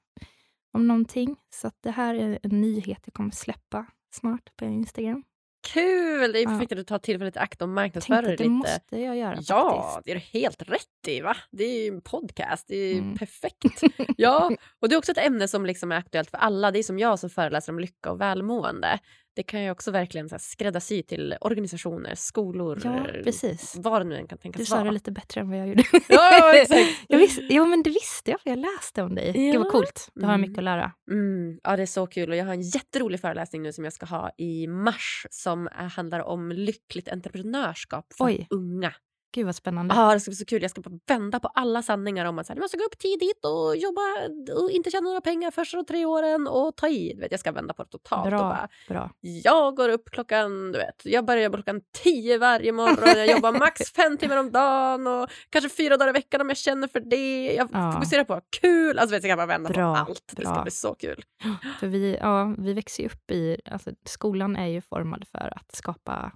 om någonting. Så det här är en nyhet jag kommer släppa snart på Instagram. Kul! Det är perfekt ja. att du tar tillfället i akt och marknadsför det lite. Det måste jag göra. Ja, faktiskt. det är du helt rätt i. Va? Det är ju en podcast. Det är mm. perfekt. ja, och det är också ett ämne som liksom är aktuellt för alla. Det är som jag som föreläser om lycka och välmående det kan ju också verkligen så här, skräddarsy till organisationer, skolor, ja, precis. vad det nu än kan tänkas vara. Du sa det lite bättre än vad jag gjorde. ja, exakt. jag jo, men det visste jag, för jag läste om dig. Ja. Gud vad coolt. Det har jag mycket att lära. Mm. Ja, det är så kul. Och jag har en jätterolig föreläsning nu som jag ska ha i mars som handlar om lyckligt entreprenörskap för Oj. unga. Gud vad spännande. Ja, det ska bli så kul. Jag ska bara vända på alla sanningar om att så här, du måste gå upp tidigt och jobba och inte tjäna några pengar första tre åren och ta i. Vet, jag ska vända på det totalt. Bra, bara, bra. Jag går upp klockan, du vet, jag börjar jobba klockan tio varje morgon. Jag jobbar max fem timmar om dagen och kanske fyra dagar i veckan om jag känner för det. Jag ja. fokuserar på kul. Alltså, vet, jag kan bara vända bra, på allt. Det bra. ska bli så kul. För vi, ja, vi växer ju upp i, alltså, skolan är ju formad för att skapa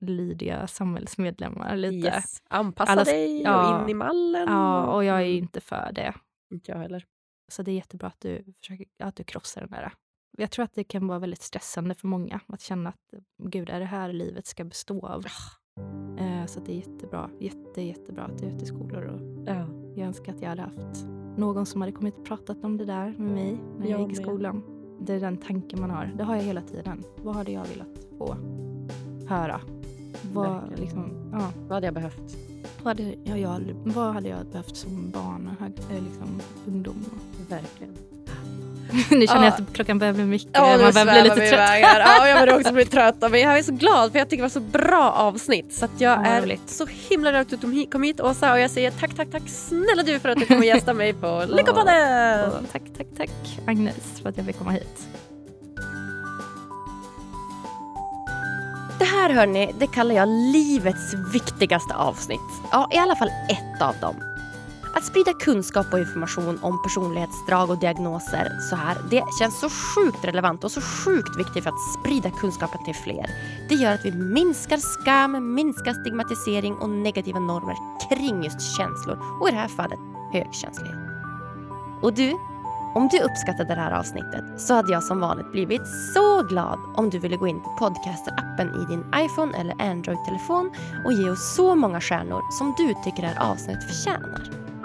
lydiga samhällsmedlemmar. Lite. Yes. Anpassa Alla, dig ja, och in i mallen. Ja, och jag är mm. inte för det. Inte jag heller. Så det är jättebra att du, försöker, att du krossar den där. Jag tror att det kan vara väldigt stressande för många att känna att gud, är det här livet ska bestå av? Oh. Eh, så det är jättebra. Jätte, jättebra att du är ute i skolor. Och ja. Jag önskar att jag hade haft någon som hade kommit och pratat om det där med mig när jag, jag gick i skolan. Det är den tanken man har. Det har jag hela tiden. Vad hade jag velat få höra vad, liksom, ja. vad hade jag behövt? Vad hade jag, jag, vad hade jag behövt som barn och eh, liksom, ungdom? Verkligen. nu känner jag att klockan börjar bli mycket. Ja, man börjar bli lite trött. ja, jag börjar också bli trött. Men jag är så glad för jag tycker det var så bra avsnitt. Så jag ja, är roligt. så himla glad att du kom hit Åsa och jag säger tack, tack, tack snälla du för att du kom och gästa mig på Lyckopodden. tack, tack, tack Agnes för att jag fick komma hit. Det här hörni, det kallar jag livets viktigaste avsnitt. Ja, i alla fall ett av dem. Att sprida kunskap och information om personlighetsdrag och diagnoser så här, det känns så sjukt relevant och så sjukt viktigt för att sprida kunskapen till fler. Det gör att vi minskar skam, minskar stigmatisering och negativa normer kring just känslor och i det här fallet högkänslighet. Och du, om du uppskattade det här avsnittet så hade jag som vanligt blivit så glad om du ville gå in på podcaster-appen i din iPhone eller Android-telefon och ge oss så många stjärnor som du tycker det här avsnittet förtjänar.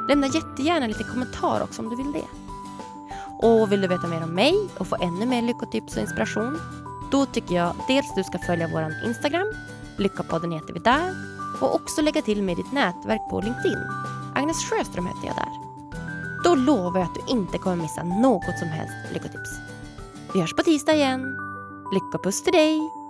Lämna jättegärna lite kommentar också om du vill det. Och vill du veta mer om mig och få ännu mer lyckotips och inspiration? Då tycker jag dels du ska följa vår Instagram, Lyckopodden heter vi där, och också lägga till med ditt nätverk på LinkedIn. Agnes Sjöström heter jag där. Då lovar jag att du inte kommer missa något som helst lyckotips. Vi hörs på tisdag igen. Lyckopuss till dig!